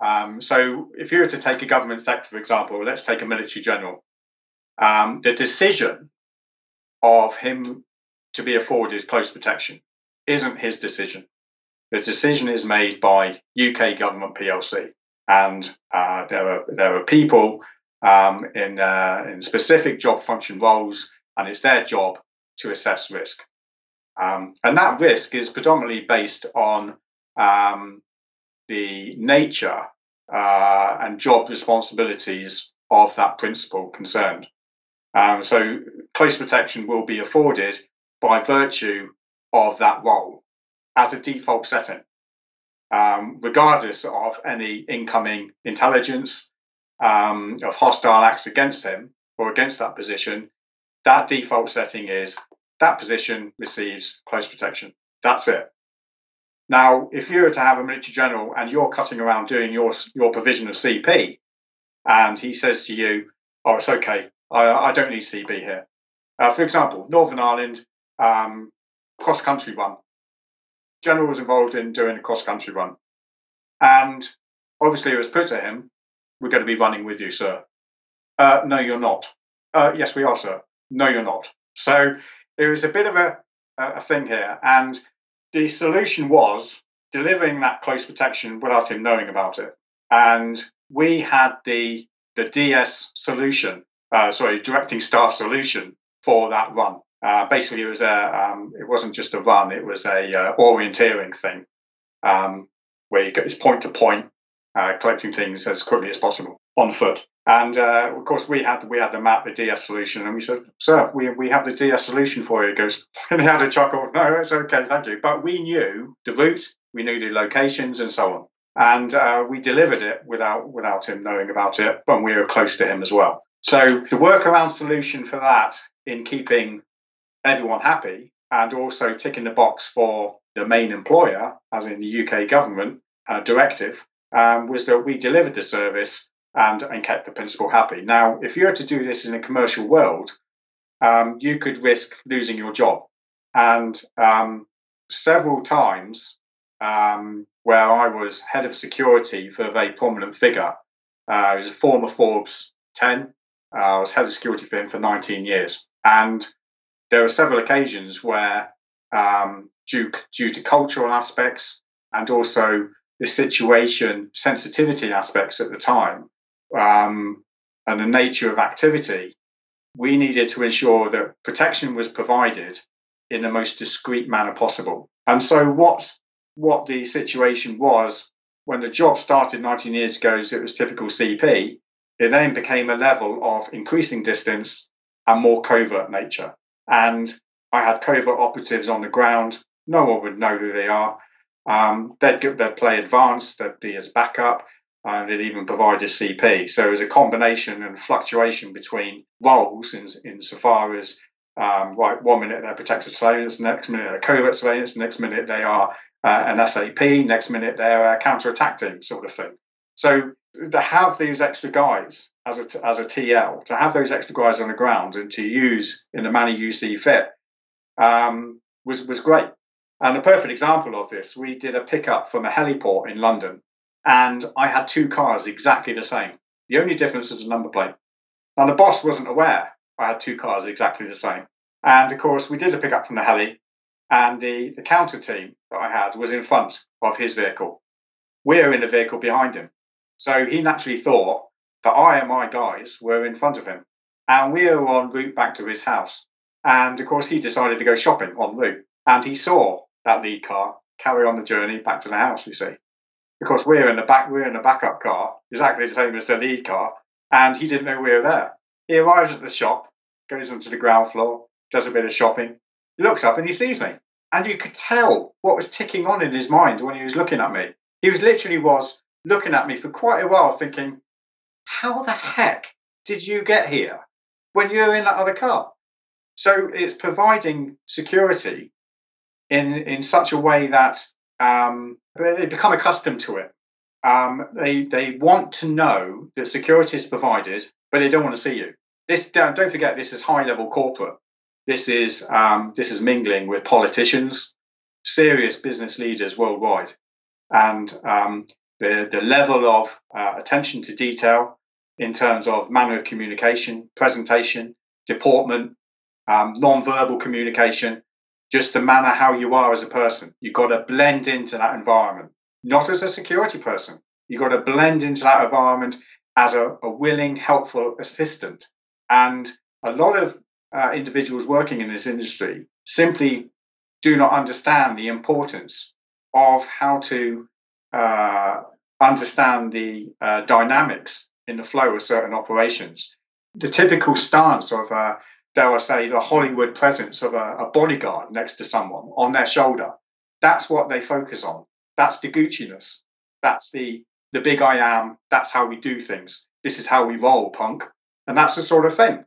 Speaker 2: Um, so if you were to take a government sector, for example, let's take a military general, um, the decision of him to be afforded close protection isn't his decision. The decision is made by UK government PLC, and uh, there are there are people um, in uh, in specific job function roles, and it's their job to assess risk. Um, and that risk is predominantly based on um, the nature uh, and job responsibilities of that principal concerned. Um, so close protection will be afforded by virtue of that role as a default setting, um, regardless of any incoming intelligence um, of hostile acts against him or against that position. That default setting is that position receives close protection. That's it. Now, if you were to have a military general and you're cutting around doing your your provision of CP, and he says to you, "Oh, it's okay. I, I don't need CP here." Uh, for example, Northern Ireland um, cross country run. General was involved in doing a cross country run, and obviously it was put to him, "We're going to be running with you, sir." Uh, no, you're not. Uh, yes, we are, sir. No, you're not. So it was a bit of a, a thing here, and the solution was delivering that close protection without him knowing about it. And we had the the DS solution, uh, sorry, directing staff solution for that run. Uh, basically, it was a um, it wasn't just a run; it was a uh, orienteering thing, um, where you get this point to point, uh, collecting things as quickly as possible on foot. And uh, of course, we had we had the map, the DS solution, and we said, "Sir, we, we have the DS solution for you." He goes, and he had a chuckle. No, it's okay, thank you. But we knew the route, we knew the locations, and so on, and uh, we delivered it without without him knowing about it, and we were close to him as well. So the workaround solution for that, in keeping everyone happy, and also ticking the box for the main employer, as in the UK government uh, directive, um, was that we delivered the service and, and kept the principal happy. Now, if you were to do this in a commercial world, um, you could risk losing your job. And um, several times um, where I was head of security for a very prominent figure, uh, he was a former Forbes 10. Uh, I was head of security for him for 19 years. And there were several occasions where, um, due, due to cultural aspects and also the situation sensitivity aspects at the time, um, and the nature of activity, we needed to ensure that protection was provided in the most discreet manner possible. And so, what what the situation was when the job started 19 years ago, it was typical CP. It then became a level of increasing distance and more covert nature. And I had covert operatives on the ground. No one would know who they are. Um, they'd, they'd play advanced, they'd be as backup and they'd even provide a CP. So it was a combination and fluctuation between roles in, insofar as um, right, one minute they're protective surveillance, next minute they're covert surveillance, next minute they are uh, an SAP, next minute they're a counter-attack team sort of thing. So to have these extra guys as a, as a TL, to have those extra guys on the ground and to use in the manner you see fit um, was, was great. And a perfect example of this, we did a pickup from a heliport in London and I had two cars exactly the same. The only difference was a number plate. Now, the boss wasn't aware I had two cars exactly the same. And of course, we did a pickup from the heli, and the, the counter team that I had was in front of his vehicle. We're in the vehicle behind him. So he naturally thought that I and my guys were in front of him. And we were en route back to his house. And of course, he decided to go shopping en route. And he saw that lead car carry on the journey back to the house, you see because we're in the back, we're in the backup car, exactly the same as the lead car, and he didn't know we were there. He arrives at the shop, goes onto the ground floor, does a bit of shopping, looks up and he sees me, and you could tell what was ticking on in his mind when he was looking at me. He was literally was looking at me for quite a while, thinking, "How the heck did you get here when you're in that other car?" So it's providing security in in such a way that um, they become accustomed to it. Um, they they want to know that security is provided, but they don't want to see you. This don't, don't forget this is high level corporate. This is um, this is mingling with politicians, serious business leaders worldwide, and um, the the level of uh, attention to detail in terms of manner of communication, presentation, deportment, um, non-verbal communication, just the manner how you are as a person. You've got to blend into that environment, not as a security person. You've got to blend into that environment as a, a willing, helpful assistant. And a lot of uh, individuals working in this industry simply do not understand the importance of how to uh, understand the uh, dynamics in the flow of certain operations. The typical stance of, uh, dare I say, the Hollywood presence of a, a bodyguard next to someone on their shoulder, that's what they focus on. That's the Gucci-ness. That's the the big I am. That's how we do things. This is how we roll, punk. And that's the sort of thing.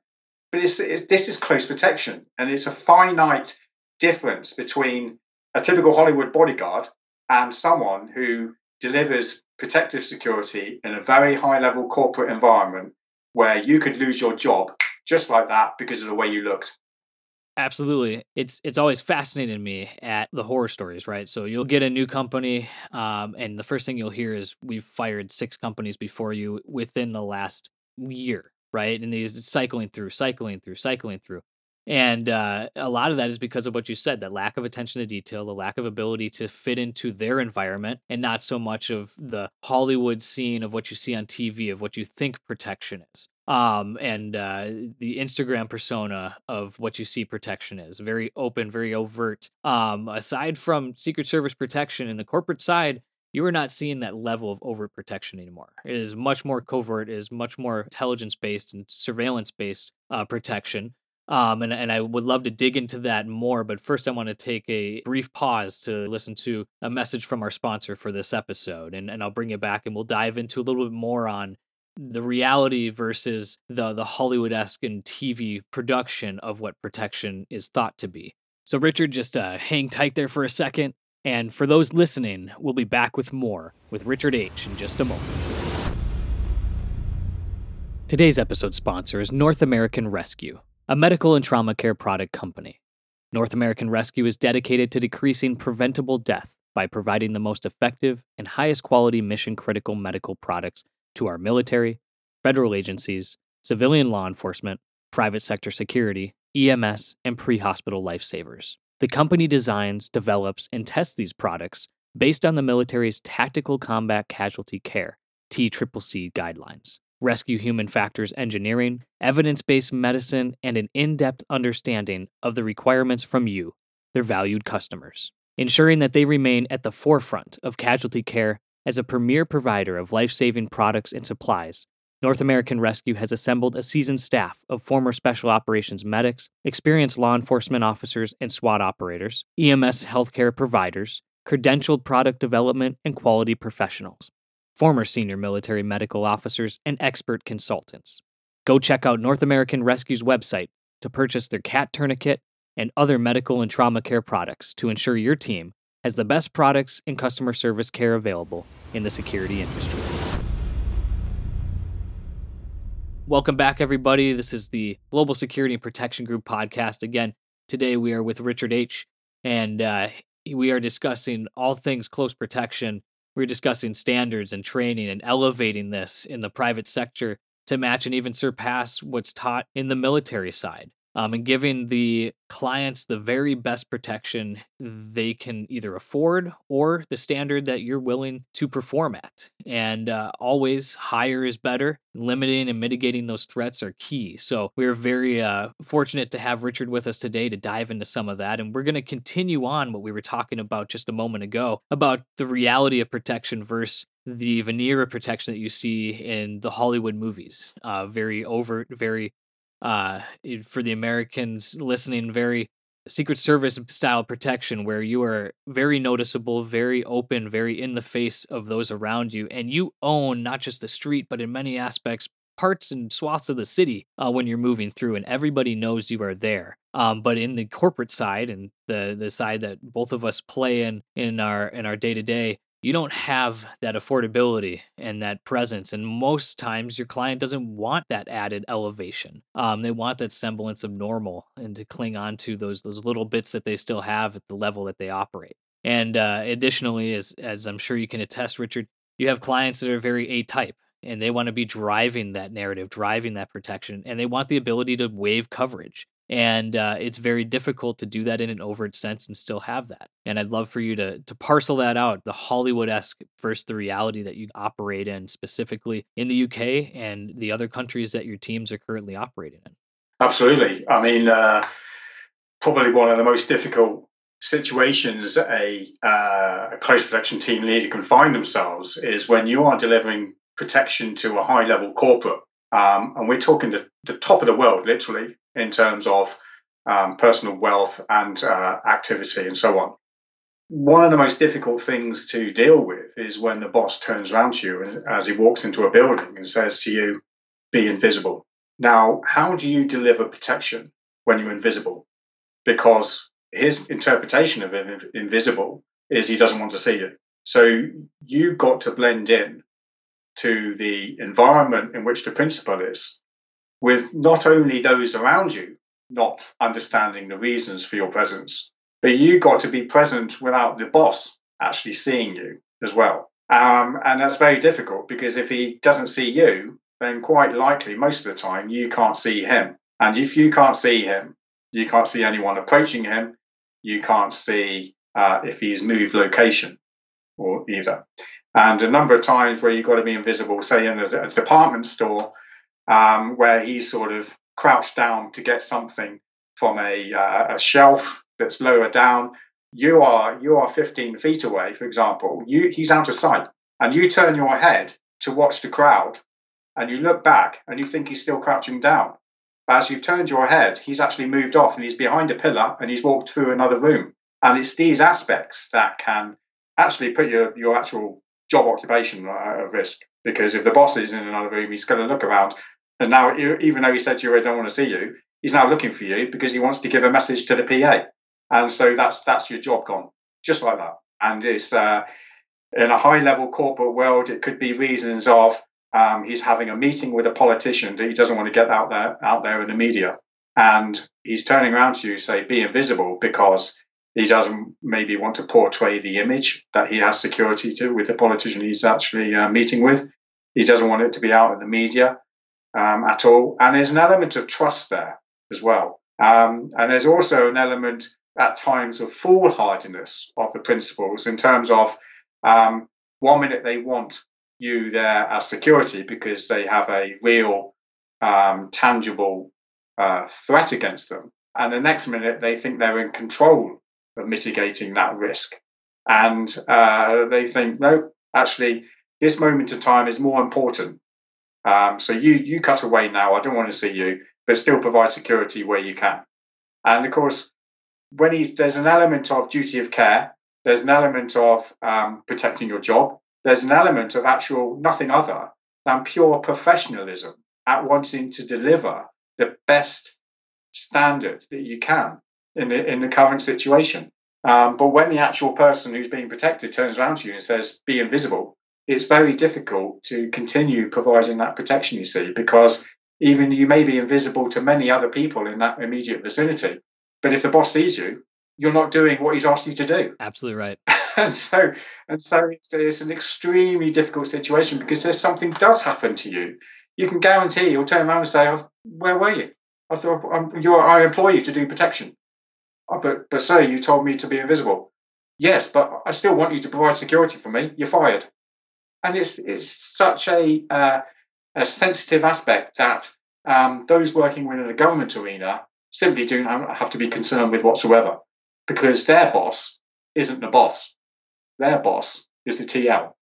Speaker 2: But it's, it's, this is close protection, and it's a finite difference between a typical Hollywood bodyguard and someone who delivers protective security in a very high level corporate environment where you could lose your job just like that because of the way you looked.
Speaker 1: Absolutely. It's it's always fascinated me at the horror stories, right? So you'll get a new company, um, and the first thing you'll hear is we've fired six companies before you within the last year, right? And these cycling through, cycling through, cycling through. And uh, a lot of that is because of what you said that lack of attention to detail, the lack of ability to fit into their environment, and not so much of the Hollywood scene of what you see on TV, of what you think protection is. Um, and uh, the Instagram persona of what you see protection is very open, very overt. Um, aside from Secret Service protection in the corporate side, you are not seeing that level of overt protection anymore. It is much more covert, it is much more intelligence based and surveillance based uh, protection. Um, and, and I would love to dig into that more. But first, I want to take a brief pause to listen to a message from our sponsor for this episode. And, and I'll bring it back and we'll dive into a little bit more on the reality versus the, the Hollywood esque and TV production of what protection is thought to be. So, Richard, just uh, hang tight there for a second. And for those listening, we'll be back with more with Richard Aitch in just a moment. Today's episode sponsor is North American Rescue a medical and trauma care product company. North American Rescue is dedicated to decreasing preventable death by providing the most effective and highest quality mission critical medical products to our military, federal agencies, civilian law enforcement, private sector security, EMS, and pre hospital lifesavers. The company designs, develops, and tests these products based on the military's Tactical Combat Casualty Care TCCC guidelines rescue human factors engineering, evidence based medicine, and an in depth understanding of the requirements from you, their valued customers, ensuring that they remain at the forefront of casualty care as a premier provider of life saving products and supplies. North American Rescue has assembled a seasoned staff of former special operations medics, experienced law enforcement officers and SWAT operators, EMS healthcare providers, credentialed product development and quality professionals former senior military medical officers, and expert consultants. Go check out North American Rescue's website to purchase their CAT tourniquet and other medical and trauma care products to ensure your team has the best products and customer service care available in the security industry. Welcome back, everybody. This is the Global Security and Protection Group podcast. Again, today we are with Richard Aitch, and uh, we are discussing all things close protection we are discussing standards and training and elevating this in the private sector to match and even surpass what's taught in the military side um, and giving the clients the very best protection they can either afford or the standard that you're willing to perform at. And uh, always higher is better. Limiting and mitigating those threats are key. So we're very uh, fortunate to have Richard with us today to dive into some of that. And we're going to continue on what we were talking about just a moment ago about the reality of protection versus the veneer of protection that you see in the Hollywood movies. Uh, very overt, very uh, for the Americans listening, very Secret Service style protection where you are very noticeable, very open, very in the face of those around you. And you own not just the street, but in many aspects, parts and swaths of the city uh, when you're moving through, and everybody knows you are there. Um, but in the corporate side and the the side that both of us play in in our in our day to day, you don't have that affordability and that presence. And most times, your client doesn't want that added elevation. Um, they want that semblance of normal and to cling on to those those little bits that they still have at the level that they operate. And uh, additionally, as as I'm sure you can attest, Richard, you have clients that are very A type and they want to be driving that narrative, driving that protection, and they want the ability to waive coverage. And uh, it's very difficult to do that in an overt sense and still have that. And I'd love for you to to parcel that out, the Hollywood esque versus the reality that you operate in, specifically in the UK and the other countries that your teams are currently operating in.
Speaker 2: Absolutely. I mean, uh, probably one of the most difficult situations a, uh, a close protection team leader can find themselves is when you are delivering protection to a high level corporate. Um, and we're talking the, the top of the world, literally, in terms of um, personal wealth and uh, activity and so on. One of the most difficult things to deal with is when the boss turns around to you and, as he walks into a building and says to you, be invisible. Now, how do you deliver protection when you're invisible? Because his interpretation of invisible is he doesn't want to see you. So you've got to blend in to the environment in which the principal is, with not only those around you not understanding the reasons for your presence, but you got to be present without the boss actually seeing you as well. Um, and that's very difficult because if he doesn't see you, then quite likely most of the time you can't see him. And if you can't see him, you can't see anyone approaching him. You can't see uh, if he's moved location or either and a number of times where you've got to be invisible, say in a, a department store, um, where he's sort of crouched down to get something from a, uh, a shelf that's lower down. You are you are 15 feet away, for example. You he's out of sight, and you turn your head to watch the crowd, and you look back and you think he's still crouching down. But as you've turned your head, he's actually moved off and he's behind a pillar and he's walked through another room. And it's these aspects that can actually put your, your actual job occupation at risk because if the boss is in another room, he's going to look around. And now, even though he said to you, "I don't want to see you," he's now looking for you because he wants to give a message to the PA, and so that's that's your job gone, just like that. And it's uh, in a high level corporate world, it could be reasons of um, he's having a meeting with a politician that he doesn't want to get out there out there in the media, and he's turning around to you, say, "Be invisible," because he doesn't maybe want to portray the image that he has security to with the politician he's actually uh, meeting with. He doesn't want it to be out in the media um, at all. And there's an element of trust there as well. Um, and there's also an element at times of foolhardiness of the principals in terms of um, one minute they want you there as security because they have a real um, tangible uh, threat against them. And the next minute they think they're in control of mitigating that risk. And uh, they think, no, actually, this moment in time is more important. Um, so you you cut away now. I don't want to see you, but still provide security where you can. And of course, when he's, there's an element of duty of care, there's an element of um, protecting your job. There's an element of actual nothing other than pure professionalism at wanting to deliver the best standard that you can in the, in the current situation. Um, but when the actual person who's being protected turns around to you and says, be invisible, it's very difficult to continue providing that protection, you see, because even you may be invisible to many other people in that immediate vicinity. But if the boss sees you, you're not doing what he's asked you to do.
Speaker 1: Absolutely right.
Speaker 2: and so, and so it's, it's an extremely difficult situation because if something does happen to you, you can guarantee you'll turn around and say, oh, "Where were you? I thought um, you I employ you to do protection." Oh, but, but sir, you told me to be invisible. Yes, but I still want you to provide security for me. You're fired. And it's, it's such a, uh, a sensitive aspect that um, those working within the government arena simply do not have to be concerned with whatsoever because their boss isn't the boss. Their boss is the TL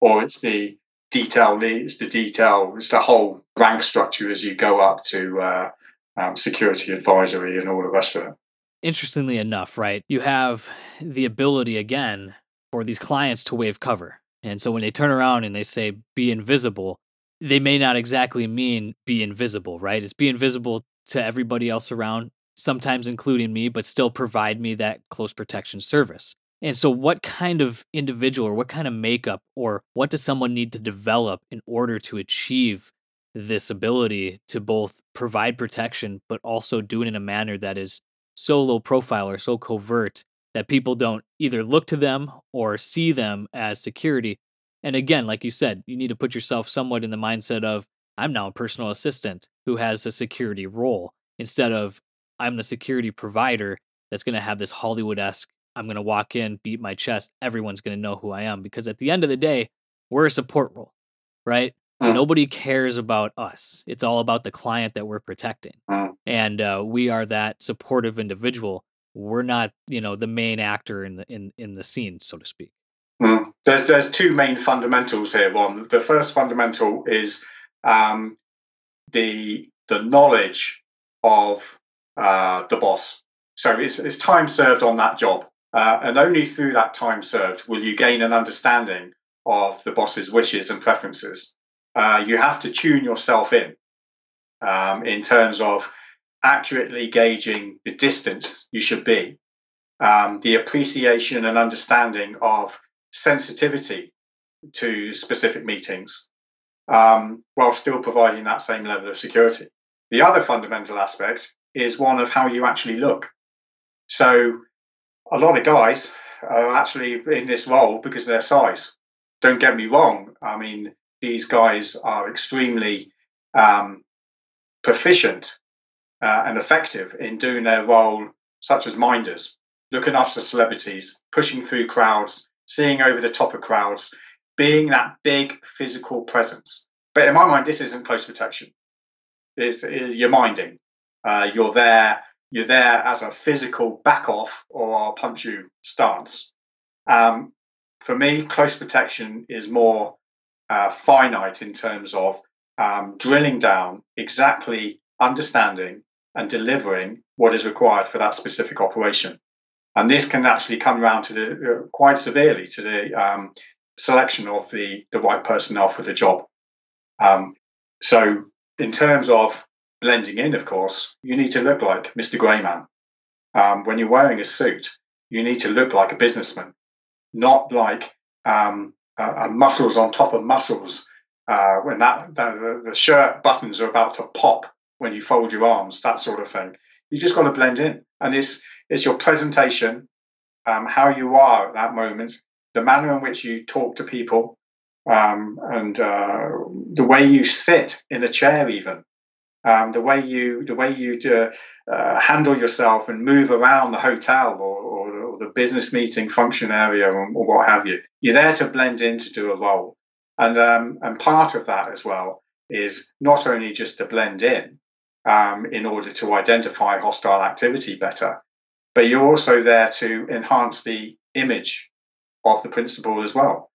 Speaker 2: or it's the detail it's the detail, it's the whole rank structure as you go up to uh, um, security advisory and all the rest of it
Speaker 1: interestingly enough, right, you have the ability again for these clients to waive cover. And so when they turn around and they say be invisible, they may not exactly mean be invisible, right? It's be invisible to everybody else around, sometimes including me, but still provide me that close protection service. And so, what kind of individual or what kind of makeup or what does someone need to develop in order to achieve this ability to both provide protection, but also do it in a manner that is so low profile or so covert that people don't either look to them or see them as security? And again, like you said, you need to put yourself somewhat in the mindset of, I'm now a personal assistant who has a security role instead of I'm the security provider that's going to have this Hollywood esque I'm going to walk in, beat my chest. Everyone's going to know who I am because at the end of the day, we're a support role, right? Mm. Nobody cares about us. It's all about the client that we're protecting. Mm. And uh, we are that supportive individual. We're not, you know, the main actor in the in in the scene, so to speak.
Speaker 2: Mm. There's there's two main fundamentals here. One, the first fundamental is um, the the knowledge of uh, the boss. So it's, it's time served on that job. Uh, and only through that time served will you gain an understanding of the boss's wishes and preferences. Uh, you have to tune yourself in um, in terms of accurately gauging the distance you should be, um, the appreciation and understanding of sensitivity to specific meetings, um, while still providing that same level of security. The other fundamental aspect is one of how you actually look. So, a lot of guys are actually in this role because of their size. Don't get me wrong. I mean, these guys are extremely um, proficient uh, and effective in doing their role, such as minders, looking after celebrities, pushing through crowds, seeing over the top of crowds, being that big physical presence. But in my mind, this isn't close protection. It's, you're minding. Uh, you're there you're there as a physical back off or I'll punch you stance. Um, for me, close protection is more uh, finite in terms of um, drilling down, exactly understanding and delivering what is required for that specific operation. And this can actually come around to the uh, quite severely to the um, selection of the, the right personnel for the job. Um, so, in terms of blending in, of course, you need to look like Mr. Greyman. Um, when you're wearing a suit, you need to look like a businessman, not like um, uh, muscles on top of muscles. Uh, when that, the, the shirt buttons are about to pop when you fold your arms, that sort of thing. You just got to blend in, and it's it's your presentation, um, how you are at that moment, the manner in which you talk to people, um, and uh, the way you sit in a chair, even um, the way you the way you uh, uh, handle yourself and move around the hotel or, or, or the business meeting function area or, what have you. You're there to blend in to do a role, and um, and part of that as well is not only just to blend in um, in order to identify hostile activity better, but you're also there to enhance the image of the principal as well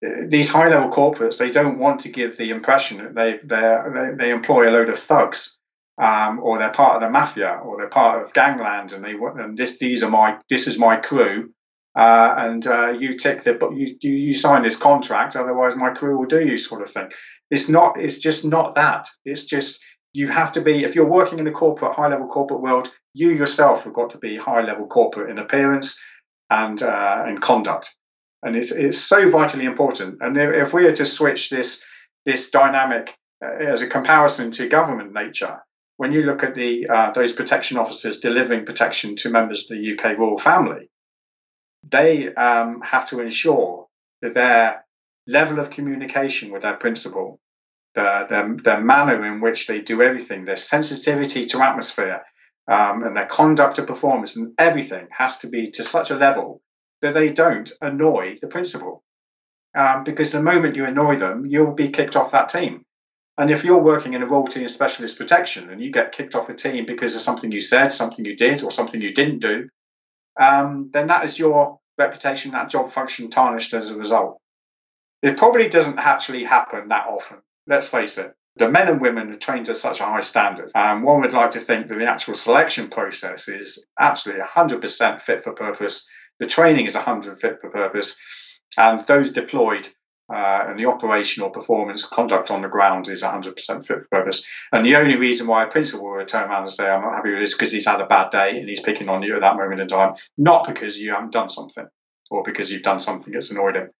Speaker 2: these high level corporates they don't want to give the impression that they they they employ a load of thugs um, or they're part of the mafia or they're part of gangland and they and this these are my this is my crew uh, and uh, you tick the you, you you sign this contract otherwise my crew will do you sort of thing. It's not it's just not that. It's just you have to be if you're working in the corporate high level corporate world you yourself have got to be high level corporate in appearance and uh, conduct. And it's it's so vitally important. And if we are to switch this this dynamic uh, as a comparison to government nature, when you look at the uh, those protection officers delivering protection to members of the UK royal family, they um, have to ensure that their level of communication with their principal, the, their, their manner in which they do everything, their sensitivity to atmosphere, um, and their conduct of performance, and everything has to be to such a level that they don't annoy the principal. Um, because the moment you annoy them, you'll be kicked off that team. And if you're working in a royalty and specialist protection and you get kicked off a team because of something you said, something you did, or something you didn't do, um, then that is your reputation, that job function tarnished as a result. It probably doesn't actually happen that often. Let's face it. The men and women are trained to such a high standard. And one would like to think that the actual selection process is actually 100% fit for purpose the training is 100 fit for purpose, and those deployed uh, and the operational performance conduct on the ground is 100% fit for purpose. And the only reason why a principal will turn around and say, I'm not happy with this because he's had a bad day and he's picking on you at that moment in time, not because you haven't done something or because you've done something that's annoyed him.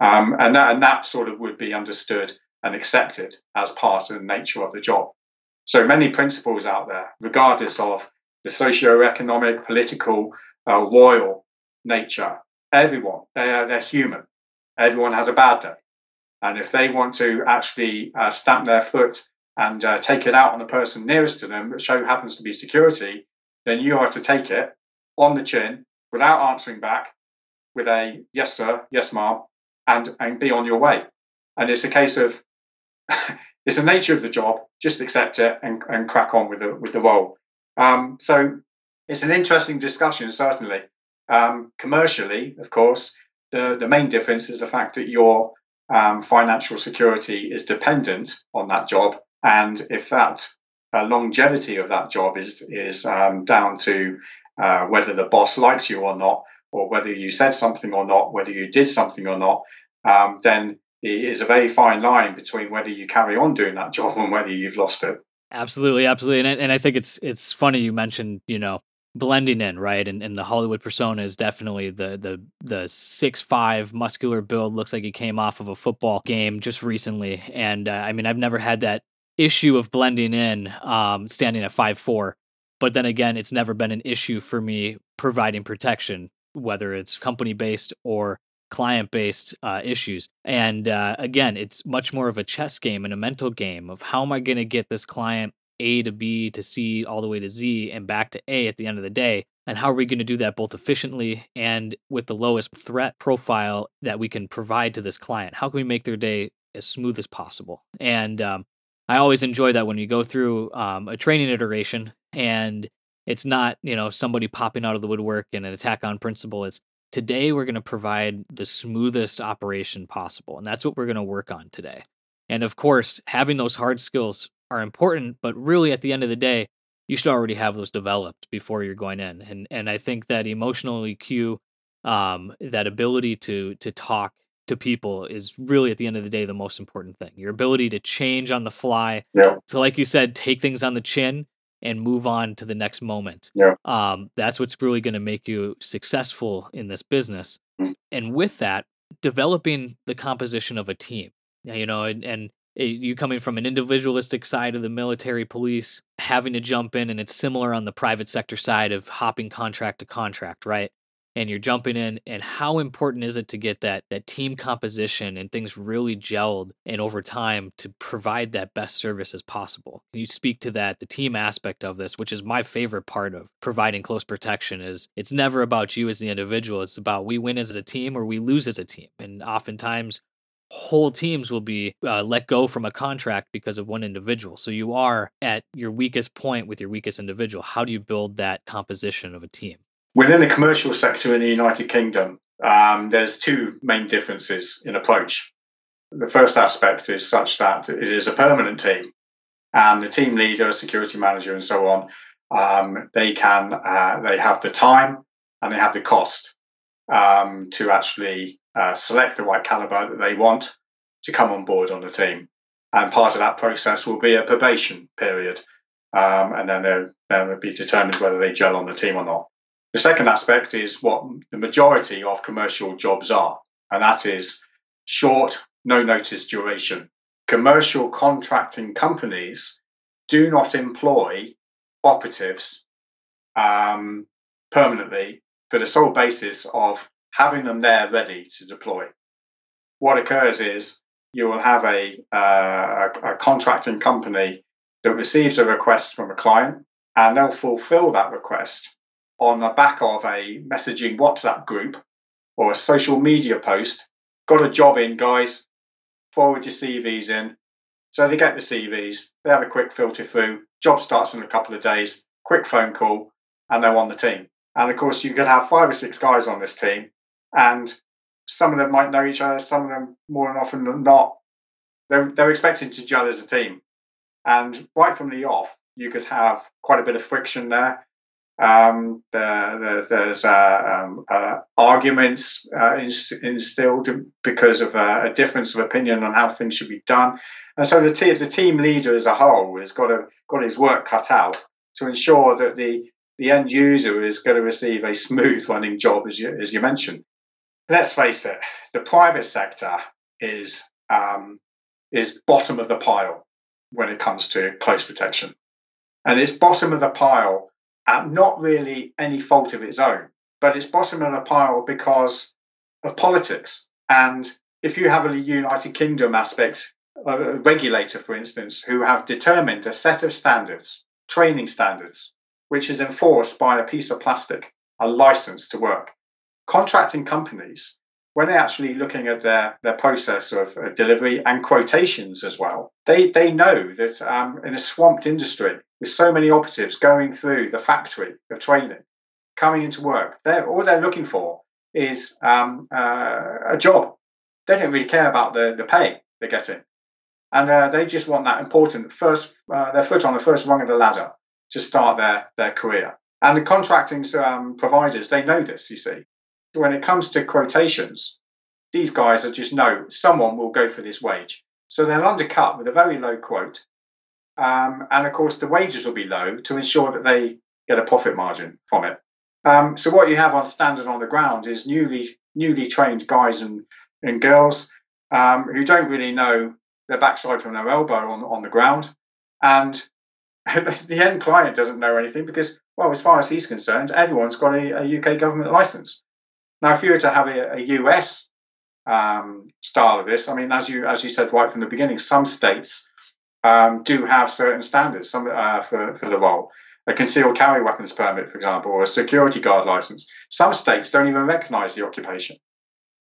Speaker 2: Um, and, that, and that sort of would be understood and accepted as part of the nature of the job. So many principals out there, regardless of the socio-economic, political, uh, royal nature, everyone, they are, they're human everyone has a bad day. And if they want to actually uh, stamp their foot and uh, take it out on the person nearest to them, which happens to be security, then you are to take it on the chin without answering back with a yes, sir, yes, ma'am, and, and be on your way. And it's a case of, it's the nature of the job, just accept it and, and crack on with the, with the role. Um, so it's an interesting discussion, certainly. Um, commercially, of course, the, the main difference is the fact that your um, financial security is dependent on that job. And if that uh, longevity of that job is, is um, down to uh, whether the boss likes you or not, or whether you said something or not, whether you did something or not, um, then it is a very fine line between whether you carry on doing that job and whether you've lost it.
Speaker 1: Absolutely, absolutely, and and I think it's it's funny you mentioned you know blending in, right? And, and the Hollywood persona is definitely the the the six five muscular build. Looks like he came off of a football game just recently, and uh, I mean I've never had that issue of blending in, um, standing at five four. But then again, it's never been an issue for me providing protection, whether it's company based or client based uh, issues. And uh, again, it's much more of a chess game and a mental game of how am I going to get this client a to B to C all the way to Z and back to A at the end of the day. And how are we going to do that both efficiently and with the lowest threat profile that we can provide to this client? How can we make their day as smooth as possible? And um, I always enjoy that when you go through um, a training iteration and it's not, you know, somebody popping out of the woodwork and an attack on principle. It's today we're going to provide the smoothest operation possible. And that's what we're going to work on today. And of course, having those hard skills are important, but really at the end of the day, you should already have those developed before you're going in. And and I think that emotional EQ, um, that ability to to talk to people is really at the end of the day the most important thing. Your ability to change on the fly.
Speaker 2: Yeah.
Speaker 1: So like you said, take things on the chin and move on to the next moment.
Speaker 2: Yeah.
Speaker 1: Um, that's what's really going to make you successful in this business.
Speaker 2: Mm.
Speaker 1: And with that, developing the composition of a team. You know, and, and Eh, you coming from an individualistic side of the military police having to jump in and it's similar on the private sector side of hopping contract to contract right? And you're jumping in and how important is it to get that that team composition and things really gelled and over time to provide that best service as possible? Can you speak to that the team aspect of this which is my favorite part of providing close protection is it's never about you as the individual it's about we win as a team or we lose as a team. And oftentimes whole teams will be uh, let go from a contract because of one individual. So you are at your weakest point with your weakest individual. How do you build that composition of a team?
Speaker 2: Within the commercial sector in the United Kingdom, um, there's two main differences in approach. The first aspect is such that it is a permanent team, and the team leader, security manager, and so on, um, they can uh, they have the time and they have the cost um, to actually uh, select the right caliber that they want to come on board on the team. And part of that process will be a probation period. Um, and then they'll, be determined whether they gel on the team or not. The second aspect is what the majority of commercial jobs are, and that is short, no notice duration. Commercial contracting companies do not employ operatives um, permanently for the sole basis of having them there ready to deploy. What occurs is you will have a, uh, a, a contracting company that receives a request from a client and they'll fulfill that request on the back of a messaging WhatsApp group or a social media post. Got a job in, guys. Forward your CVs in. So they get the CVs, they have a quick filter through. Job starts in a couple of days, quick phone call, and they're on the team. And of course, you could have five or six guys on this team, and some of them might know each other, some of them more often than not, they're, they're expected to gel as a team. And right from the off, you could have quite a bit of friction there. Um, there's uh, um, uh, arguments uh, instilled because of a difference of opinion on how things should be done, and so the, te- the team leader as a whole has got a, got his work cut out to ensure that the the end user is going to receive a smooth running job, as you as you mentioned. Let's face it, the private sector is um, is bottom of the pile when it comes to close protection, and it's bottom of the pile at not really any fault of its own, but it's bottom of the pile because of politics. And if you have a United Kingdom aspect, a regulator, for instance, who have determined a set of standards, training standards, which is enforced by a piece of plastic, a license to work. Contracting companies, when they're actually looking at their, their process of delivery and quotations as well, they, they know that um, in a swamped industry, with so many operatives going through the factory of training, coming into work, they're, all they're looking for is um, uh, a job. They don't really care about the, the pay they're getting. And uh, they just want that important first, uh, their foot on the first rung of the ladder to start their, their career. And the contracting um, providers, they know this, you see. When it comes to quotations, these guys are just know someone will go for this wage. So they'll undercut with a very low quote. Um, and of course, the wages will be low to ensure that they get a profit margin from it. Um, so what you have on standard on the ground is newly newly trained guys and, and girls um, who don't really know their backside from their elbow on, on the ground. And the end client doesn't know anything because, well, as far as he's concerned, everyone's got a, a UK government license. Now, if you were to have a, a US um, style of this, I mean, as you as you said right from the beginning, some states um, do have certain standards some, uh, for for the role. A concealed carry weapons permit, for example, or a security guard license. Some states don't even recognise the occupation,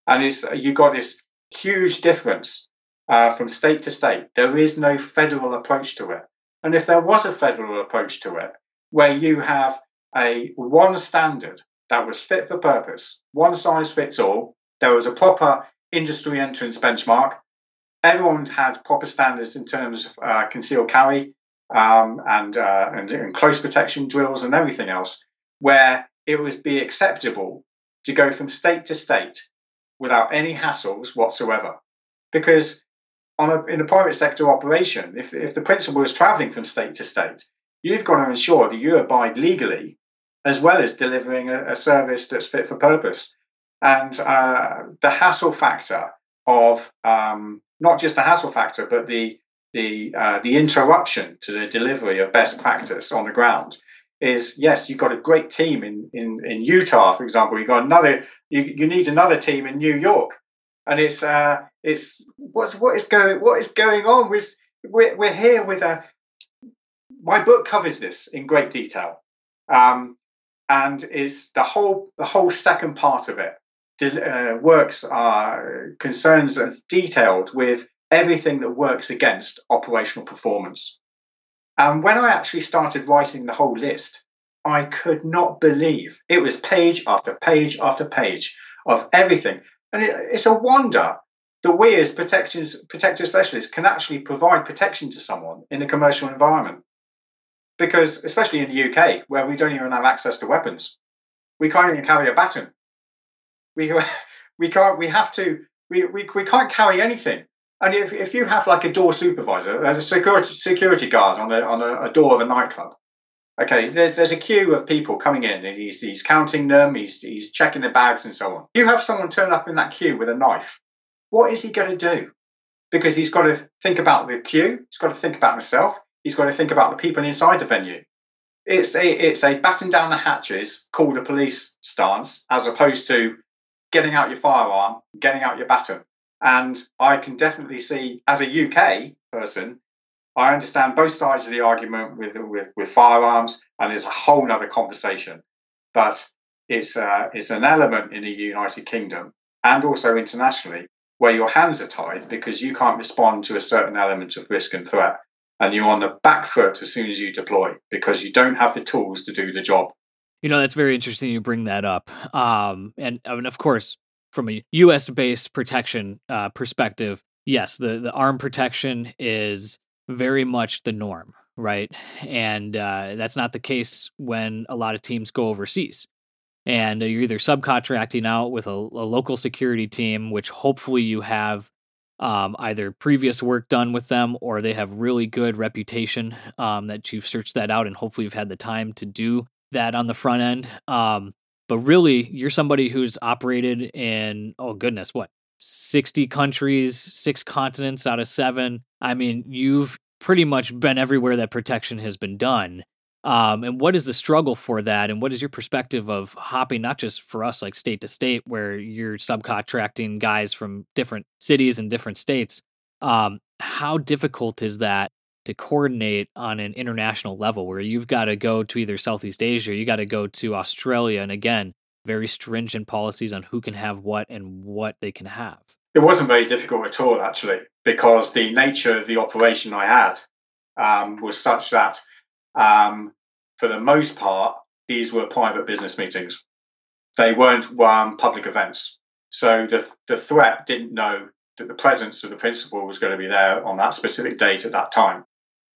Speaker 2: and it's you got this huge difference uh, from state to state. There is no federal approach to it. And if there was a federal approach to it, where you have a one standard that was fit for purpose, one size fits all, there was a proper industry entrance benchmark. Everyone had proper standards in terms of uh, concealed carry um, and, uh, and, and close protection drills and everything else, where it would be acceptable to go from state to state without any hassles whatsoever. Because on a, in a private sector operation, if, if the principal is traveling from state to state, you've got to ensure that you abide legally as well as delivering a, a service that's fit for purpose. And uh, the hassle factor of um, not just the hassle factor, but the the uh, the interruption to the delivery of best practice on the ground is yes, you've got a great team in in, in Utah, for example. You've got another. You, you need another team in New York and it's uh, it's what's what is going what is going on with we're, we're here with a my book covers this in great detail um, and is the whole the whole second part of it. Uh, works are concerns and detailed with everything that works against operational performance. And when i actually started writing the whole list i could not believe it was page after page after page of everything. And it, it's a wonder that we as protection, protective specialists can actually provide protection to someone in a commercial environment. Because, especially in the UK, where we don't even have access to weapons, we can't even carry a baton. We, we can't, we have to, we, we, we can't carry anything. And if, if you have like a door supervisor, a security, security guard on, a, on a, a door of a nightclub, Okay, there's there's a queue of people coming in. He's he's counting them. He's he's checking the bags and so on. You have someone turn up in that queue with a knife. What is he going to do? Because he's got to think about the queue. He's got to think about himself. He's got to think about the people inside the venue. It's a it's a batten down the hatches, call the police stance, as opposed to getting out your firearm, getting out your baton. And I can definitely see, as a UK person, I understand both sides of the argument with with, with firearms, and it's a whole other conversation. But it's uh, it's an element in the United Kingdom and also internationally where your hands are tied because you can't respond to a certain element of risk and threat, and you're on the back foot as soon as you deploy because you don't have the tools to do the job.
Speaker 1: You know that's very interesting. You bring that up, um, and I mean, of course, from a U.S. based protection uh, perspective, yes, the the arm protection is very much the norm. right? And uh, that's not the case when a lot of teams go overseas. And you're either subcontracting out with a, a local security team, which hopefully you have um, either previous work done with them or they have really good reputation um, that you've searched that out and hopefully you've had the time to do that on the front end. Um, but really, you're somebody who's operated in, oh goodness, what, 60 countries, six continents out of seven. I mean, you've pretty much been everywhere that protection has been done. Um, and what is the struggle for that? And what is your perspective of hopping, not just for us, like state to state, where you're subcontracting guys from different cities and different states? Um, how difficult is that to coordinate on an international level where you've got to go to either Southeast Asia, you got to go to Australia, and again, very stringent policies on who can have what and what they can have?
Speaker 2: It wasn't very difficult at all, actually, because the nature of the operation I had um, was such that, um, for the most part, these were private business meetings. They weren't um, public events. So the, the threat didn't know that the presence of the principal was going to be there on that specific date at that time.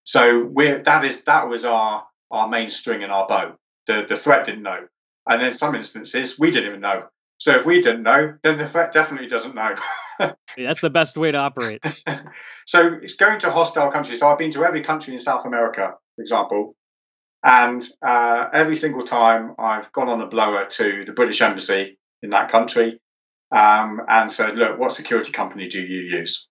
Speaker 2: So we're, that is that was our our main string in our bow. The the threat didn't know, and in some instances we didn't even know. So if we didn't know, then the threat definitely doesn't know.
Speaker 1: That's the best way to operate.
Speaker 2: so it's going to hostile countries. So I've been to every country in South America, example, and uh, every single time I've gone on a blower to the British Embassy in that country um, and said, "Look, what security company do you use?"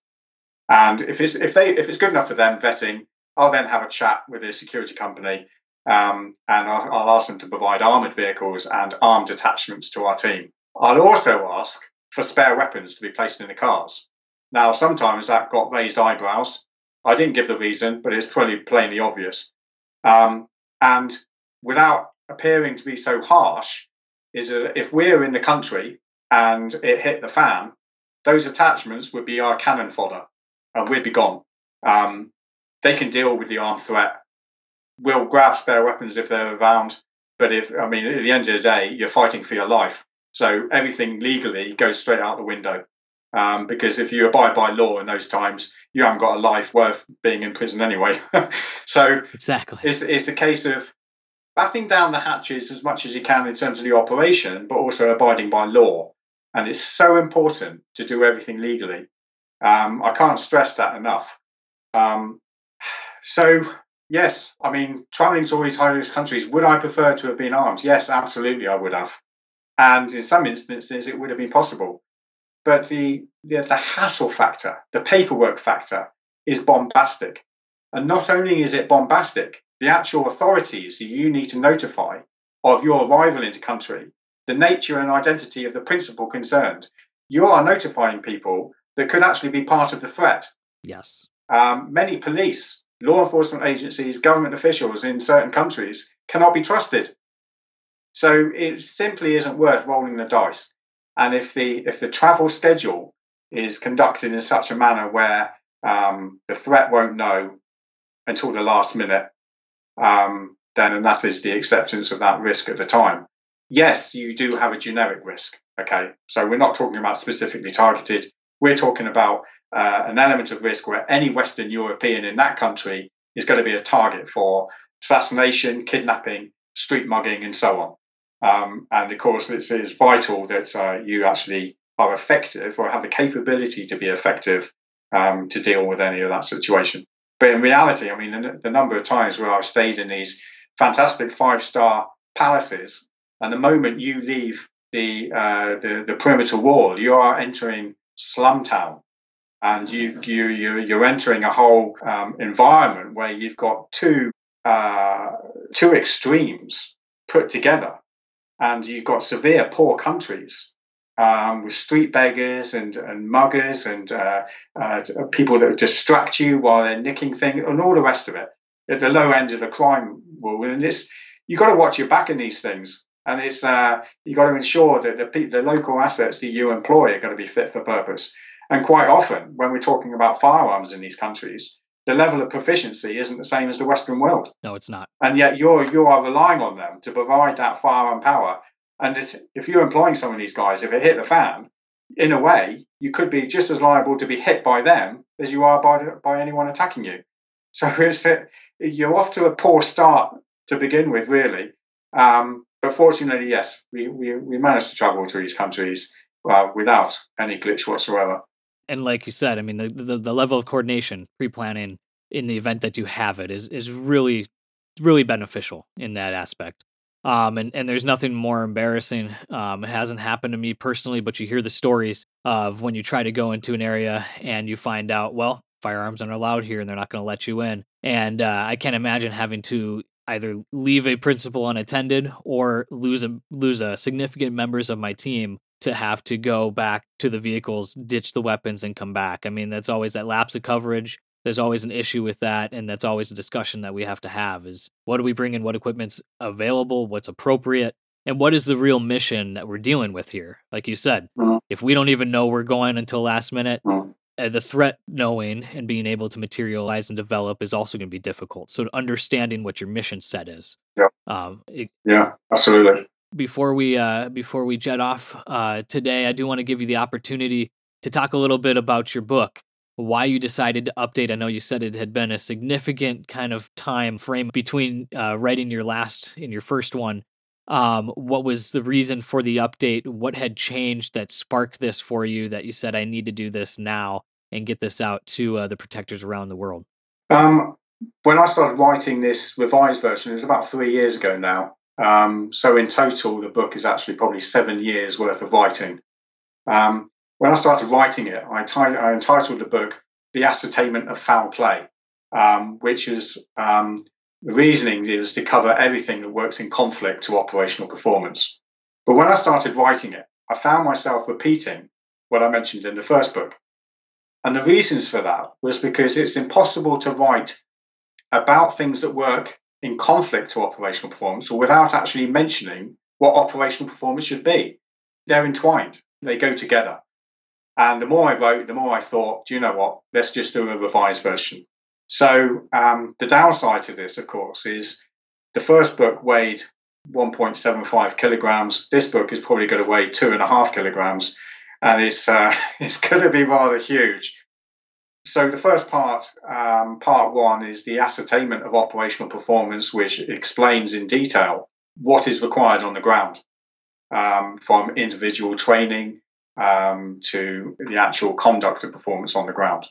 Speaker 2: And if it's if they if it's good enough for them vetting, I'll then have a chat with the security company um, and I'll, I'll, ask them to provide armored vehicles and armed attachments to our team. I'll also ask for spare weapons to be placed in the cars. Now, sometimes that got raised eyebrows. I didn't give the reason, but it's pretty plainly obvious. Um, and without appearing to be so harsh, is that if we're in the country and it hit the fan, those attachments would be our cannon fodder and we'd be gone. Um, they can deal with the armed threat. We'll grab spare weapons if they're around. But if, I mean, at the end of the day, you're fighting for your life. So everything legally goes straight out the window. Um, because if you abide by law in those times, you haven't got a life worth being in prison anyway. so
Speaker 1: exactly,
Speaker 2: it's, it's a case of batting down the hatches as much as you can in terms of the operation, but also abiding by law. And it's so important to do everything legally. Um, I can't stress that enough. Um, so, yes, I mean, traveling to all these high risk countries, would I prefer to have been armed? Yes, absolutely, I would have. And in some instances, it would have been possible. But the, the, the hassle factor, the paperwork factor, is bombastic. And not only is it bombastic, the actual authorities that you need to notify of your arrival into country, the nature and identity of the principal concerned, you are notifying people that could actually be part of the threat.
Speaker 1: Yes.
Speaker 2: Um, many police law enforcement agencies, government officials in certain countries cannot be trusted. So it simply isn't worth rolling the dice. And if the if the travel schedule is conducted in such a manner where um, the threat won't know until the last minute, um, then and that is the acceptance of that risk at the time. Yes, you do have a generic risk. Okay, so we're not talking about specifically targeted. We're talking about uh, an element of risk where any Western European in that country is going to be a target for assassination, kidnapping, street mugging, and so on. Um, and of course, it is vital that uh, you actually are effective or have the capability to be effective um, to deal with any of that situation. But in reality, I mean, the, the number of times where I've stayed in these fantastic five star palaces, and the moment you leave the, uh, the, the perimeter wall, you are entering slum town and you you you're entering a whole um, environment where you've got two uh, two extremes put together, and you've got severe poor countries um, with street beggars and and muggers and uh, uh, people that distract you while they're nicking things and all the rest of it at the low end of the crime world. And it's you've got to watch your back in these things. And it's uh, you got to ensure that the, the local assets that you employ are going to be fit for purpose. And quite often, when we're talking about firearms in these countries, the level of proficiency isn't the same as the Western world.
Speaker 1: No, it's not.
Speaker 2: And yet you're you are relying on them to provide that firearm power. And it, if you're employing some of these guys, if it hit the fan, in a way, you could be just as liable to be hit by them as you are by by anyone attacking you. So it's you're off to a poor start to begin with, really. Um, but fortunately, yes, we, we, we managed to travel to these countries uh, without any glitch whatsoever.
Speaker 1: And like you said, I mean, the, the, the level of coordination, pre planning in the event that you have it is, is really, really beneficial in that aspect. Um, and, and there's nothing more embarrassing. Um, it hasn't happened to me personally, but you hear the stories of when you try to go into an area and you find out, well, firearms aren't allowed here and they're not going to let you in. And uh, I can't imagine having to either leave a principal unattended or lose a lose a significant members of my team to have to go back to the vehicles, ditch the weapons, and come back. I mean, that's always that lapse of coverage. There's always an issue with that, and that's always a discussion that we have to have: is what do we bring in, what equipment's available, what's appropriate, and what is the real mission that we're dealing with here? Like you said, mm-hmm. if we don't even know we're going until last minute, mm-hmm. uh, the threat knowing and being able to materialize and develop is also going to be difficult. So understanding what your mission set is.
Speaker 2: Yeah. Um, it, yeah, absolutely
Speaker 1: before we uh, before we jet off uh, today, I do want to give you the opportunity to talk a little bit about your book, why you decided to update. I know you said it had been a significant kind of time frame between uh, writing your last and your first one. Um, what was the reason for the update? What had changed that sparked this for you? That you said I need to do this now and get this out to uh, the protectors around the world.
Speaker 2: Um, when I started writing this revised version, it was about three years ago now. Um, so in total, the book is actually probably seven years worth of writing. Um, when I started writing it, I, t- I, entitled the book "The Ascertainment of Foul Play," um, which is um, the reasoning is to cover everything that works in conflict to operational performance. But when I started writing it, I found myself repeating what I mentioned in the first book. And the reasons for that was because it's impossible to write about things that work in conflict to operational performance or without actually mentioning what operational performance should be. They're entwined, they go together. And the more I wrote, the more I thought, do you know what? Let's just do a revised version. So um, the downside to this, of course, is the first book weighed 1.75 kilograms. This book is probably going to weigh two and a half kilograms, and it's uh, it's going to be rather huge. So the first part, um, part one, is the ascertainment of operational performance, which explains in detail what is required on the ground, um, from individual training um, to the actual conduct of performance on the ground,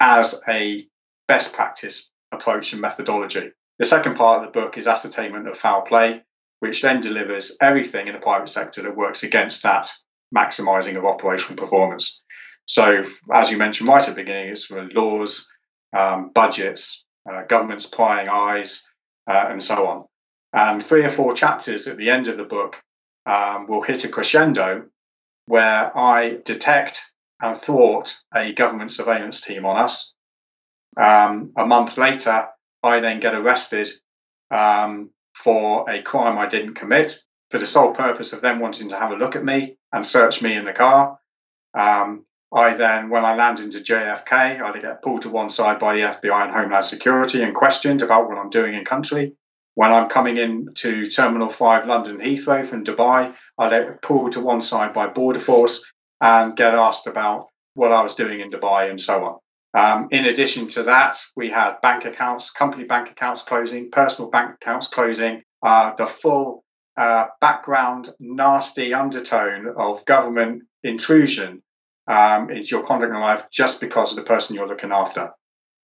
Speaker 2: as a best practice approach and methodology. The second part of the book is ascertainment of foul play, which then delivers everything in the private sector that works against that maximizing of operational performance. So, as you mentioned right at the beginning, it's for laws, um, budgets, uh, governments prying eyes, uh, and so on. And three or four chapters at the end of the book um, will hit a crescendo where I detect and thwart a government surveillance team on us. Um, a month later, I then get arrested um, for a crime I didn't commit for the sole purpose of them wanting to have a look at me and search me in the car. Um, I then, when I land into JFK, I get pulled to one side by the FBI and Homeland Security and questioned about what I'm doing in country. When I'm coming in to Terminal 5 London Heathrow from Dubai, I get pulled to one side by Border Force and get asked about what I was doing in Dubai and so on. Um, in addition to that, we had bank accounts, company bank accounts closing, personal bank accounts closing, uh, the full uh, background, nasty undertone of government intrusion um, into your conduct in life just because of the person you're looking after.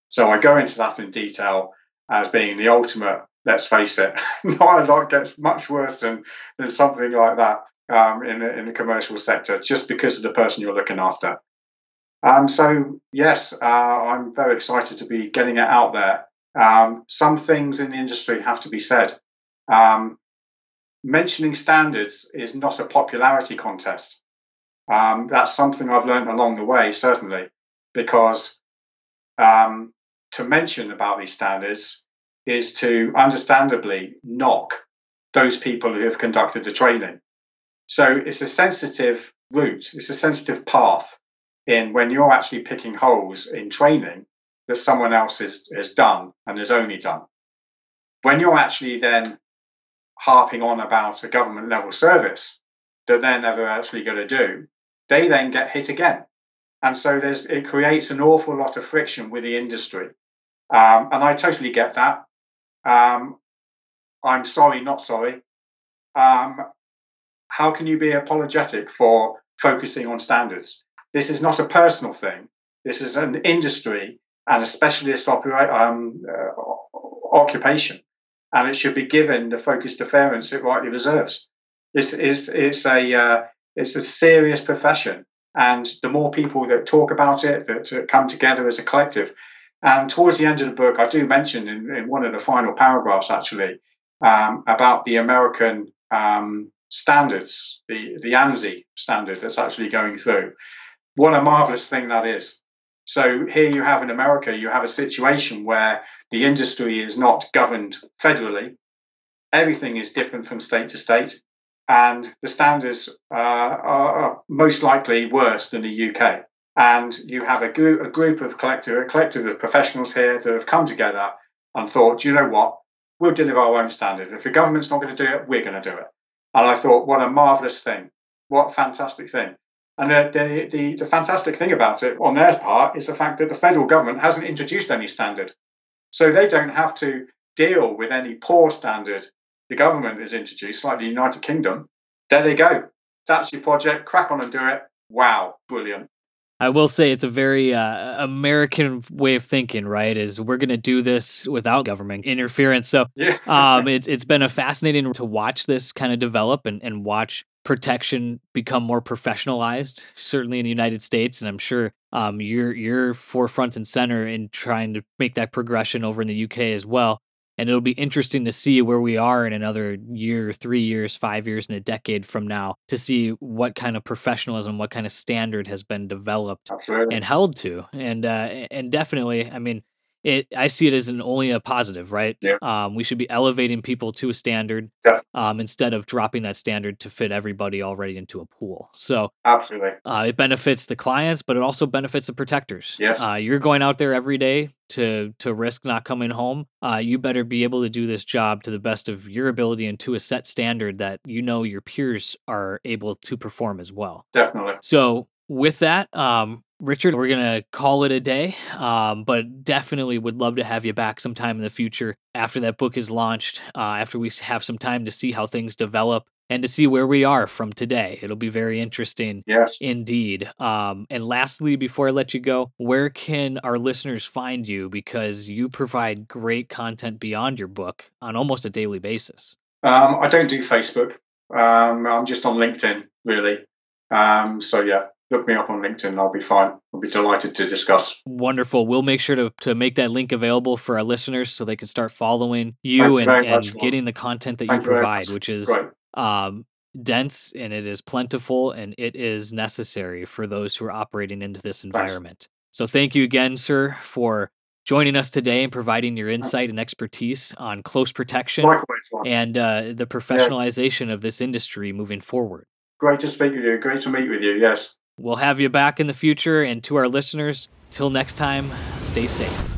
Speaker 2: So I go into that in detail as being the ultimate. Let's face it, not a lot gets much worse than, than something like that um, in, the, in the commercial sector just because of the person you're looking after. Um, so, yes, uh, I'm very excited to be getting it out there. Um, some things in the industry have to be said. Um, mentioning standards is not a popularity contest. Um, that's something I've learned along the way, certainly, because um, to mention about these standards is to understandably knock those people who have conducted the training. So it's a sensitive route, it's a sensitive path in when you're actually picking holes in training that someone else has, has done and has only done. When you're actually then harping on about a government level service that they're never actually going to do, they then get hit again. And so there's it creates an awful lot of friction with the industry. Um, and I totally get that. Um, I'm sorry, not sorry. Um, how can you be apologetic for focusing on standards? This is not a personal thing. This is an industry and a specialist um, uh, occupation, and it should be given the focused deference it rightly deserves. This is it's a uh, it's a serious profession, and the more people that talk about it, that, come together as a collective, and towards the end of the book, I do mention in, in one of the final paragraphs actually um, about the American um, standards, the, the ANSI standard that's actually going through. What a marvelous thing that is. So here you have in America, you have a situation where the industry is not governed federally. Everything is different from state to state. And the standards uh, are most likely worse than the UK. And you have a group, a group of collective, a collective of professionals here that have come together and thought, you know what? We'll deliver our own standard. If the government's not going to do it, we're going to do it. And I thought, what a marvelous thing. What a fantastic thing. And the, the, the, the, fantastic thing about it on their part is the fact that the federal government hasn't introduced any standard. So they don't have to deal with any poor standard the government has introduced, like the United Kingdom. There they go. That's your project. Crack on and do it. Wow, brilliant.
Speaker 1: I will say it's a very uh, American way of thinking, right? Is we're going to do this without government interference. So yeah. um, it's it's been a fascinating to watch this kind of develop and, and watch protection become more professionalized, certainly in the United States. And I'm sure um, you're you're forefront and center in trying to make that progression over in the UK as well and it'll be interesting to see where we are in another year, three years, five years, and a decade from now to see what kind of professionalism, what kind of standard has been developed
Speaker 2: Absolutely.
Speaker 1: and held to. And uh, and definitely, I mean, it I see it as an only a positive, right?
Speaker 2: Yeah.
Speaker 1: Um, we should be elevating people to a standard um, instead of dropping that standard to fit everybody already into a pool. So
Speaker 2: absolutely,
Speaker 1: uh, it benefits the clients, but it also benefits the protectors.
Speaker 2: Yes,
Speaker 1: uh, you're going out there every day to to risk not coming home. Uh, you better be able to do this job to the best of your ability and to a set standard that you know your peers are able to perform as well.
Speaker 2: Definitely.
Speaker 1: So with that, um, Richard, we're going to call it a day, um, but definitely would love to have you back sometime in the future after that book is launched, uh, after we have some time to see how things develop and to see where we are from today. It'll be very interesting.
Speaker 2: Yes.
Speaker 1: Indeed. Um, and lastly, before I let you go, where can our listeners find you? Because you provide great content beyond your book on almost a daily basis.
Speaker 2: Um, I don't do Facebook. Um, I'm just on LinkedIn, really. Um, so, yeah, look me up on LinkedIn. I'll be fine. I'll be delighted to discuss.
Speaker 1: Wonderful. We'll make sure to, to make that link available for our listeners so they can start following you and, and getting the content that Thank you provide, which is um, dense and it is plentiful and it is necessary for those who are operating into this environment. So thank you again, sir, for joining us today and providing your insight and expertise on close protection
Speaker 2: Likewise,
Speaker 1: and uh, the professionalization yeah. of this industry moving forward.
Speaker 2: Great to speak with you. Great to meet with you. Yes.
Speaker 1: We'll have you back in the future. And to our listeners, till next time, stay safe.